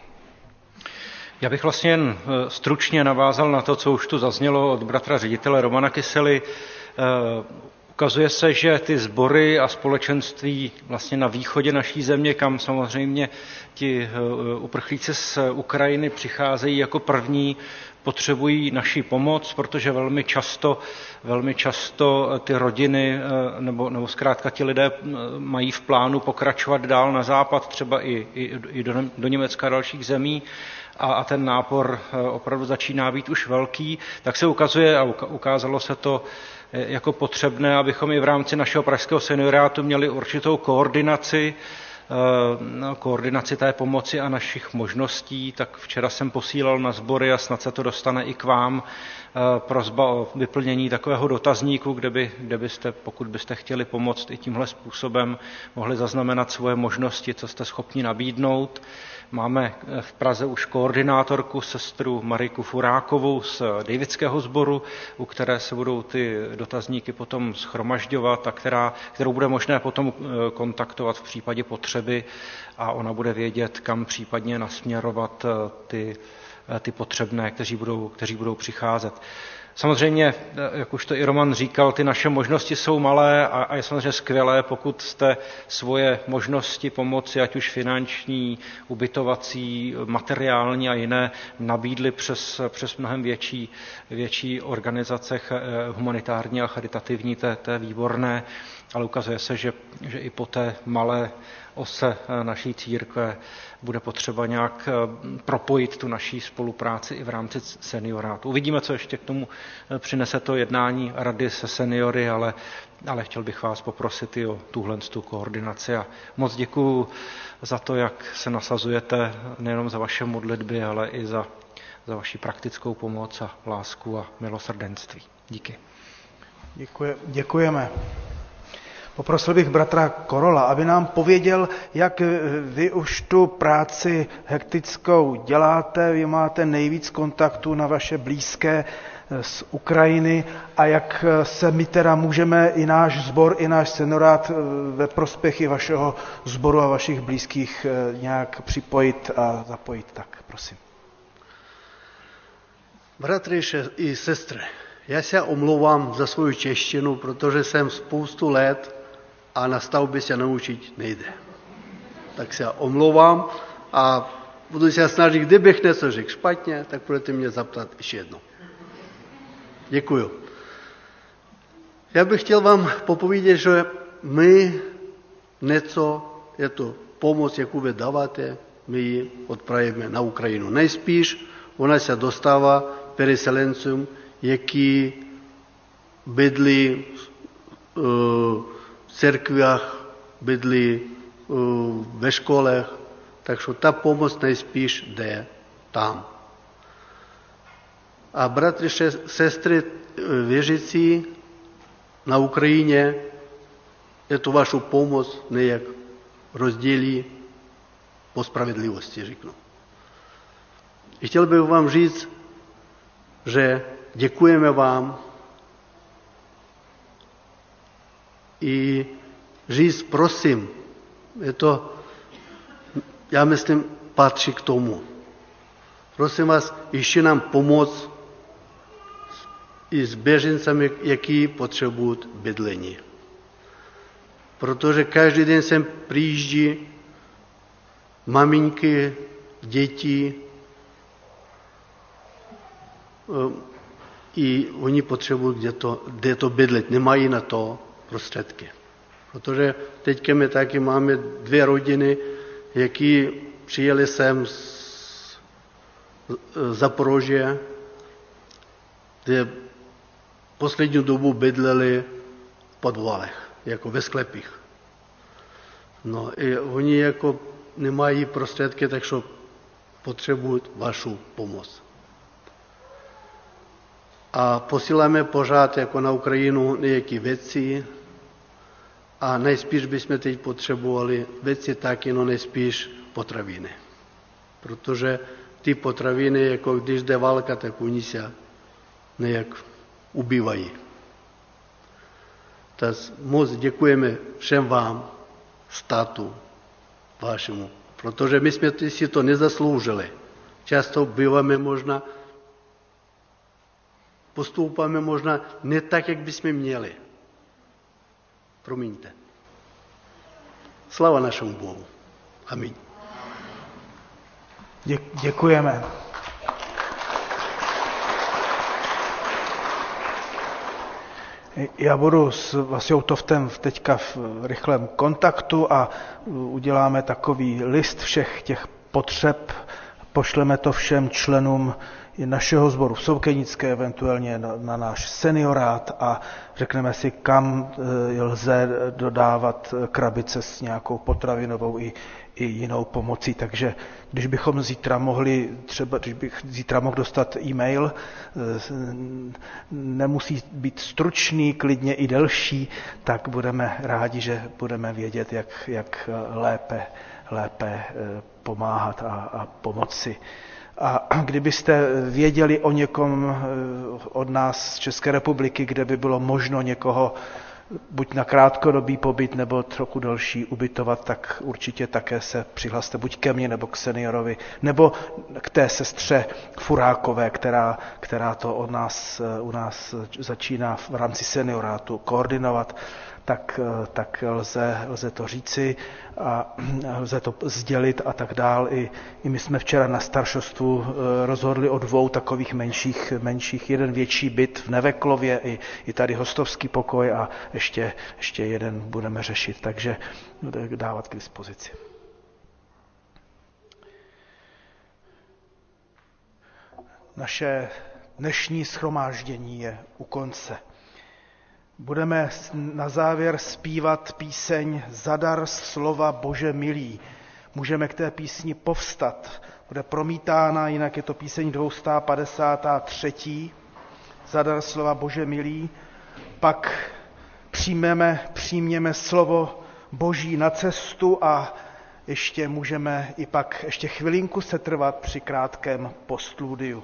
F: Já bych vlastně jen eh, stručně navázal na to, co už tu zaznělo od bratra ředitele Romana Kysely. Eh, ukazuje se, že ty sbory a společenství vlastně na východě naší země, kam samozřejmě ti eh, uprchlíci z Ukrajiny přicházejí jako první, potřebují naši pomoc, protože velmi často, velmi často ty rodiny nebo, nebo zkrátka ti lidé mají v plánu pokračovat dál na západ, třeba i, i, i do, do Německa a dalších zemí a, a ten nápor eh, opravdu začíná být už velký, tak se ukazuje a ukázalo se to eh, jako potřebné, abychom i v rámci našeho pražského seniorátu měli určitou koordinaci, eh, no, koordinaci té pomoci a našich možností, tak včera jsem posílal na sbory a snad se to dostane i k vám prozba o vyplnění takového dotazníku, kde, by, kde byste, pokud byste chtěli pomoct i tímhle způsobem, mohli zaznamenat svoje možnosti, co jste schopni nabídnout. Máme v Praze už koordinátorku, sestru Mariku Furákovou z Davidského sboru, u které se budou ty dotazníky potom schromažďovat a která, kterou bude možné potom eh, kontaktovat v případě potřeby a ona bude vědět, kam případně nasměrovat eh, ty, eh, ty potřebné, kteří budou, kteří budou přicházet. Samozřejmě, jak už to i Roman říkal, ty naše možnosti jsou malé a, a je samozřejmě skvělé, pokud jste svoje možnosti pomoci, ať už finanční, ubytovací, materiální a jiné, nabídli přes, přes mnohem větší, větší organizace humanitární a charitativní, to, to je výborné. Ale ukazuje se, že, že i po té malé ose naší církve bude potřeba nějak propojit tu naší spolupráci i v rámci seniorátu. Uvidíme, co ještě k tomu přinese to jednání rady se seniory, ale, ale chtěl bych vás poprosit i o tuhle tu koordinaci a moc děkuju za to, jak se nasazujete nejenom za vaše modlitby, ale i za, za vaši praktickou pomoc a lásku a milosrdenství. Díky.
A: Děkuje, děkujeme. Poprosil bych bratra Korola, aby nám pověděl, jak vy už tu práci hektickou děláte, vy máte nejvíc kontaktů na vaše blízké z Ukrajiny a jak se my teda můžeme i náš sbor, i náš senorát ve prospěchy vašeho sboru a vašich blízkých nějak připojit a zapojit. Tak, prosím.
W: Bratři i sestry, já se omlouvám za svou češtinu, protože jsem spoustu let a na stavbě se naučit nejde. Tak se omlouvám a budu se snažit, kdybych něco řekl špatně, tak budete mě zaptat ještě jednou. Děkuju. Já bych chtěl vám popovědět, že my něco, je to pomoc, jakou vy dáváte, my ji odpravíme na Ukrajinu. Nejspíš ona se dostává переселенцям, які бідли в церквях, бідли в школах. Так що та помощь найспіш де там. А брати, сестри, віжиці на Україні эту вашу помощь не як розділі по справедливості, řeknu. И хотел бы вам říct, že děkujeme vám i říct prosím. Je to, já myslím, patří k tomu. Prosím vás, ještě nám pomoct i s běžencami, jaký potřebují bydlení. Protože každý den sem přijíždí maminky, děti, i oni potřebují kde to, kde to bydlet, nemají na to prostředky. Protože teďka my taky máme dvě rodiny, jaký přijeli sem z Zaporožě, kde poslední dobu bydleli v podvalech, jako ve sklepích. No i oni jako nemají prostředky, takže potřebují vašu pomoc a posíláme pořád jako na Ukrajinu nějaké věci a nejspíš bychom teď potřebovali věci taky, no nejspíš potraviny. Protože ty potraviny, jako když jde válka, tak oni se nějak ubývají. Tak moc děkujeme všem vám, státu vašemu, protože my jsme si to nezasloužili. Často býváme možná postupujeme možná ne tak, jak bychom měli. Promiňte. Slava našemu Bohu. Amin.
A: Děkujeme. Já budu s Vasiou Toftem teďka v rychlém kontaktu a uděláme takový list všech těch potřeb, pošleme to všem členům našeho sboru v Soukenické, eventuálně na, na náš seniorát a řekneme si, kam e, lze dodávat krabice s nějakou potravinovou i, i jinou pomocí. Takže když bychom zítra mohli, třeba když bych zítra mohl dostat e-mail, e, nemusí být stručný, klidně i delší, tak budeme rádi, že budeme vědět, jak, jak lépe, lépe pomáhat a, a pomoci. A kdybyste věděli o někom eh, od nás z České republiky, kde by bylo možno někoho buď na krátkodobý pobyt nebo trochu delší ubytovat, tak určitě také se přihlaste buď ke mně nebo k seniorovi, nebo k té sestře Furákové, která, která to od nás, eh, u nás začíná v rámci seniorátu koordinovat tak, tak lze, lze to říci a lze to sdělit a tak dál. I, I my jsme včera na staršostvu rozhodli o dvou takových menších, menších jeden větší byt v Neveklově, i, i tady hostovský pokoj a ještě, ještě jeden budeme řešit, takže dávat k dispozici. Naše dnešní schromáždění je u konce. Budeme na závěr zpívat píseň Zadar slova Bože milý. Můžeme k té písni povstat. Bude promítána, jinak je to píseň 253. Zadar slova Bože milý. Pak přijmeme, přijměme slovo Boží na cestu a ještě můžeme i pak ještě chvilinku setrvat při krátkém postludiu.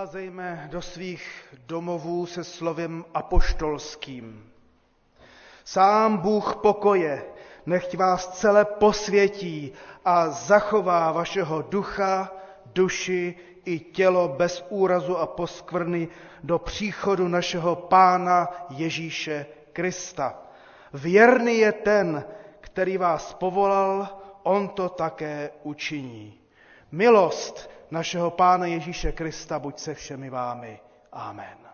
A: Odcházejme do svých domovů se slovem apoštolským. Sám Bůh pokoje, nechť vás celé posvětí a zachová vašeho ducha, duši i tělo bez úrazu a poskvrny do příchodu našeho Pána Ježíše Krista. Věrný je ten, který vás povolal, on to také učiní. Milost našeho Pána Ježíše Krista buď se všemi vámi. Amen.